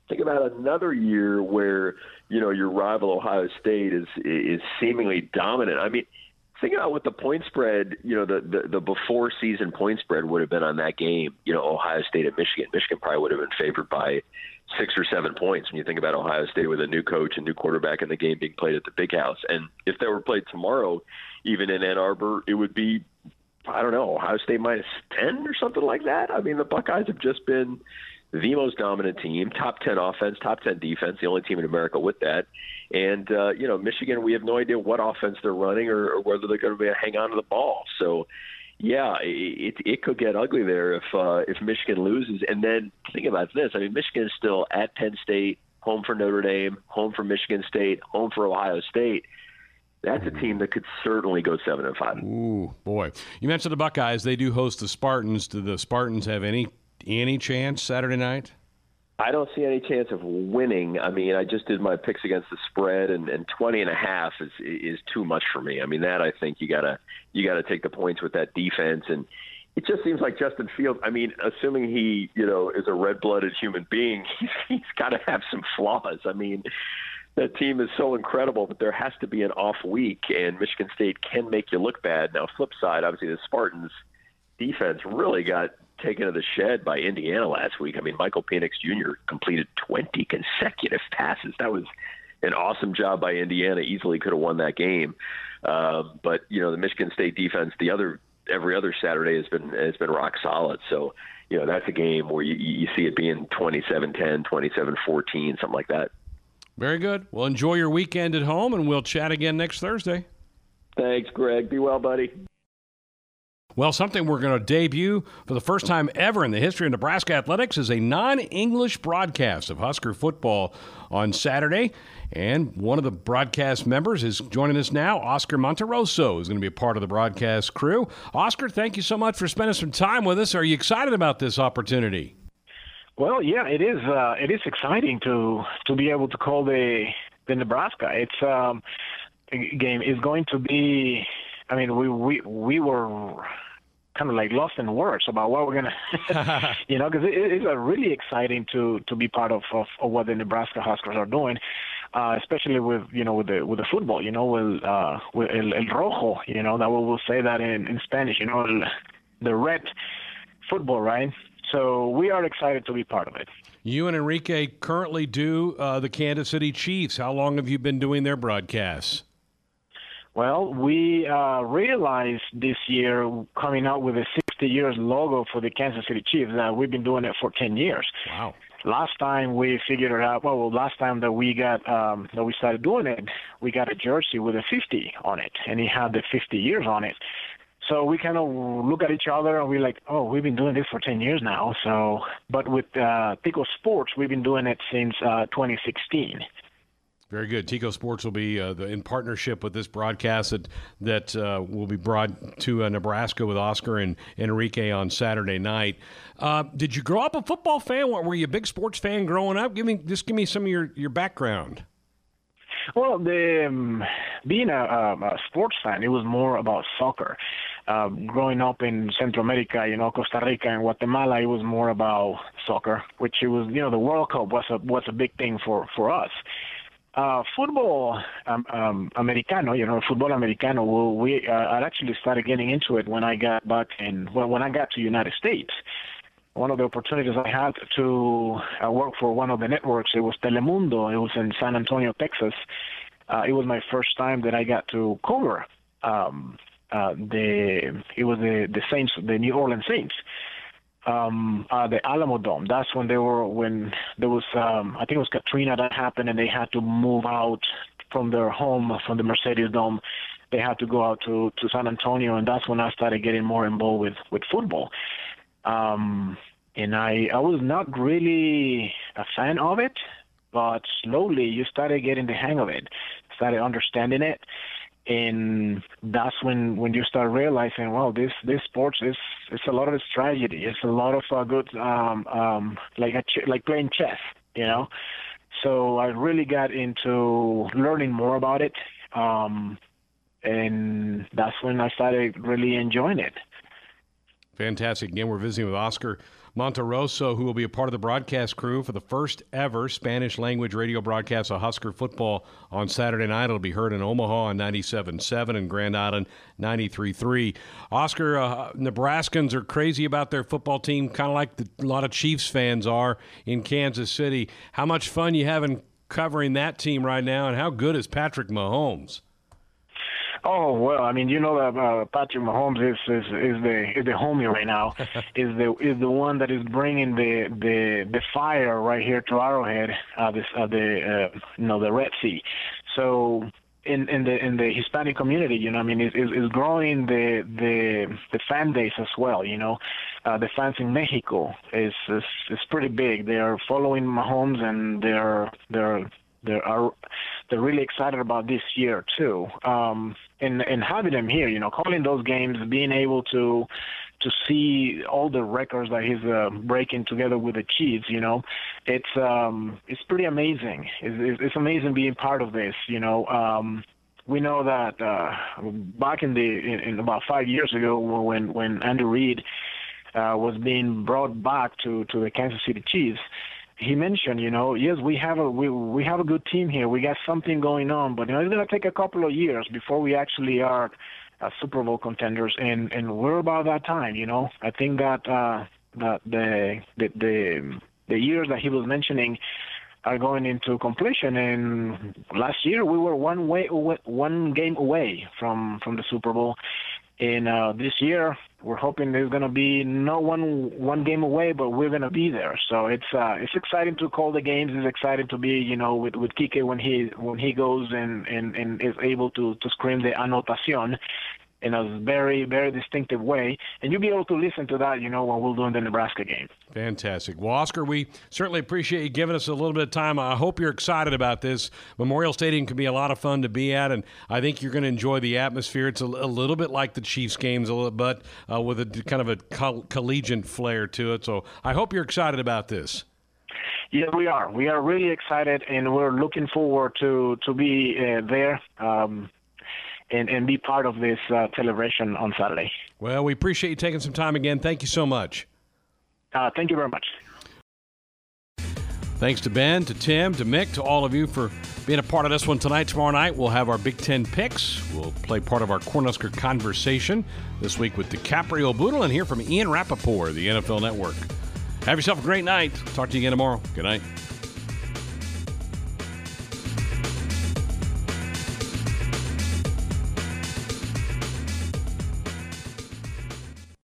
F: Think about another year where you know your rival Ohio State is is seemingly dominant. I mean, think about what the point spread, you know, the, the the before season point spread would have been on that game. You know, Ohio State and Michigan. Michigan probably would have been favored by six or seven points when you think about Ohio State with a new coach and new quarterback and the game being played at the Big House. And if they were played tomorrow, even in Ann Arbor, it would be I don't know, Ohio State minus 10 or something like that. I mean, the Buckeyes have just been the most dominant team, top 10 offense, top 10 defense, the only team in America with that. And, uh, you know, Michigan, we have no idea what offense they're running or, or whether they're going to be able to hang on to the ball. So, yeah, it, it could get ugly there if uh, if Michigan loses. And then think about this: I mean, Michigan is still at Penn State, home for Notre Dame, home for Michigan State, home for Ohio State that's a team that could certainly go seven and five.
B: Ooh, boy! You mentioned the Buckeyes; they do host the Spartans. Do the Spartans have any any chance Saturday night?
F: I don't see any chance of winning. I mean, I just did my picks against the spread, and, and twenty and a half is is too much for me. I mean, that I think you gotta you gotta take the points with that defense, and it just seems like Justin Fields. I mean, assuming he you know is a red blooded human being, he's he's got to have some flaws. I mean, that team is so incredible that there has to be an off week, and Michigan State can make you look bad. Now, flip side, obviously, the Spartans defense really got taken to the shed by Indiana last week. I mean, Michael Penix Jr. completed 20 consecutive passes. That was an awesome job by Indiana. Easily could have won that game. Um, but you know, the Michigan State defense, the other every other Saturday has been has been rock solid. So you know, that's a game where you, you see it being 27-10, 27-14, something like that.
B: Very good. Well, enjoy your weekend at home, and we'll chat again next Thursday.
F: Thanks, Greg. Be well, buddy.
B: Well, something we're going to debut for the first time ever in the history of Nebraska athletics is a non English broadcast of Husker football on Saturday. And one of the broadcast members is joining us now. Oscar Monterroso is going to be a part of the broadcast crew. Oscar, thank you so much for spending some time with us. Are you excited about this opportunity?
G: Well, yeah, it is. Uh, it is exciting to to be able to call the the Nebraska. It's um, game is going to be. I mean, we we we were kind of like lost in words about what we're gonna, you know, because it, it's a really exciting to to be part of, of, of what the Nebraska Huskers are doing, uh, especially with you know with the with the football, you know, with uh, with el, el rojo, you know, that we will say that in in Spanish, you know, el, the red football, right? So we are excited to be part of it.
B: You and Enrique currently do uh, the Kansas City Chiefs. How long have you been doing their broadcasts?
G: Well, we uh, realized this year coming out with a 60 years logo for the Kansas City Chiefs that we've been doing it for 10 years.
B: Wow.
G: Last time we figured it out, well, last time that we got um, that we started doing it, we got a jersey with a 50 on it, and it had the 50 years on it. So we kind of look at each other and we're like, oh, we've been doing this for 10 years now. So, but with uh, Tico Sports, we've been doing it since uh, 2016.
B: Very good. Tico Sports will be uh, the, in partnership with this broadcast that, that uh, will be brought to uh, Nebraska with Oscar and Enrique on Saturday night. Uh, did you grow up a football fan? Were you a big sports fan growing up? Give me just give me some of your, your background.
G: Well, the um, being a, a, sports fan, it was more about soccer. Uh, growing up in Central America, you know, Costa Rica and Guatemala, it was more about soccer, which it was, you know, the World Cup was a was a big thing for for us. Uh, football um, um, americano, you know, football americano. Well, we uh, I actually started getting into it when I got back in well, when I got to United States one of the opportunities I had to uh, work for one of the networks. It was Telemundo. It was in San Antonio, Texas. Uh, it was my first time that I got to cover um, uh, the. It was the the Saints, the New Orleans Saints. um, uh, the Alamodome. That's when they were when there was um, I think it was Katrina that happened, and they had to move out from their home from the Mercedes Dome. They had to go out to to San Antonio, and that's when I started getting more involved with with football. Um, and I I was not really a fan of it, but slowly you started getting the hang of it, started understanding it and that's when when you start realizing well this this sports is it's a lot of strategy. It's a lot of uh, good um um like a ch- like playing chess you know? So i really got into learning more about it um and that's when i started really enjoying it.
B: Fantastic. Again we're visiting with oscar Monterroso, who will be a part of the broadcast crew for the first ever Spanish language radio broadcast of Husker football on Saturday night. It'll be heard in Omaha on 97.7 and Grand Island 93.3. Oscar, uh, Nebraskans are crazy about their football team, kind of like the, a lot of Chiefs fans are in Kansas City. How much fun you having covering that team right now, and how good is Patrick Mahomes?
G: Oh well, I mean, you know that uh, Patrick Mahomes is, is is the is the homie right now, is the is the one that is bringing the the the fire right here to Arrowhead, uh, this uh, the uh, you know the Red Sea. So in in the in the Hispanic community, you know, I mean, is is growing the the the fan base as well. You know, uh, the fans in Mexico is is is pretty big. They are following Mahomes and they're they're they are they're really excited about this year too. Um, and and having them here, you know, calling those games, being able to to see all the records that he's uh, breaking together with the Chiefs, you know, it's um, it's pretty amazing. It's, it's amazing being part of this, you know. Um, we know that uh, back in the in, in about five years ago, when when Andy Reid uh, was being brought back to to the Kansas City Chiefs, he mentioned, you know, yes, we have a we we have a good team here. We got something going on, but you know, it's gonna take a couple of years before we actually are uh, Super Bowl contenders, and and we're about that time. You know, I think that uh, that the the the the years that he was mentioning are going into completion. And last year we were one way away, one game away from from the Super Bowl, and uh, this year, we're hoping there's going to be no one one game away, but we're going to be there. So it's uh, it's exciting to call the games. It's exciting to be, you know, with with Kike when he when he goes and and, and is able to to scream the anotación in a very, very distinctive way. And you'll be able to listen to that, you know, when we're doing the Nebraska game.
B: Fantastic. Well, Oscar, we certainly appreciate you giving us a little bit of time. I hope you're excited about this. Memorial Stadium can be a lot of fun to be at, and I think you're going to enjoy the atmosphere. It's a, a, little bit like the Chiefs games, a little, but uh, with a kind of a coll- collegiate flair to it. So I hope you're excited about this.
G: Yeah, we are. We are really excited, and we're looking forward to to be uh, there. Um, and, and be part of this uh, celebration on Saturday.
B: Well, we appreciate you taking some time again. Thank you so much.
G: Uh, thank you very much.
B: Thanks to Ben, to Tim, to Mick, to all of you for being a part of this one tonight. Tomorrow night, we'll have our Big Ten picks. We'll play part of our Cornhusker conversation this week with Dicaprio Bootle and hear from Ian Rapoport, the NFL Network. Have yourself a great night. Talk to you again tomorrow. Good night.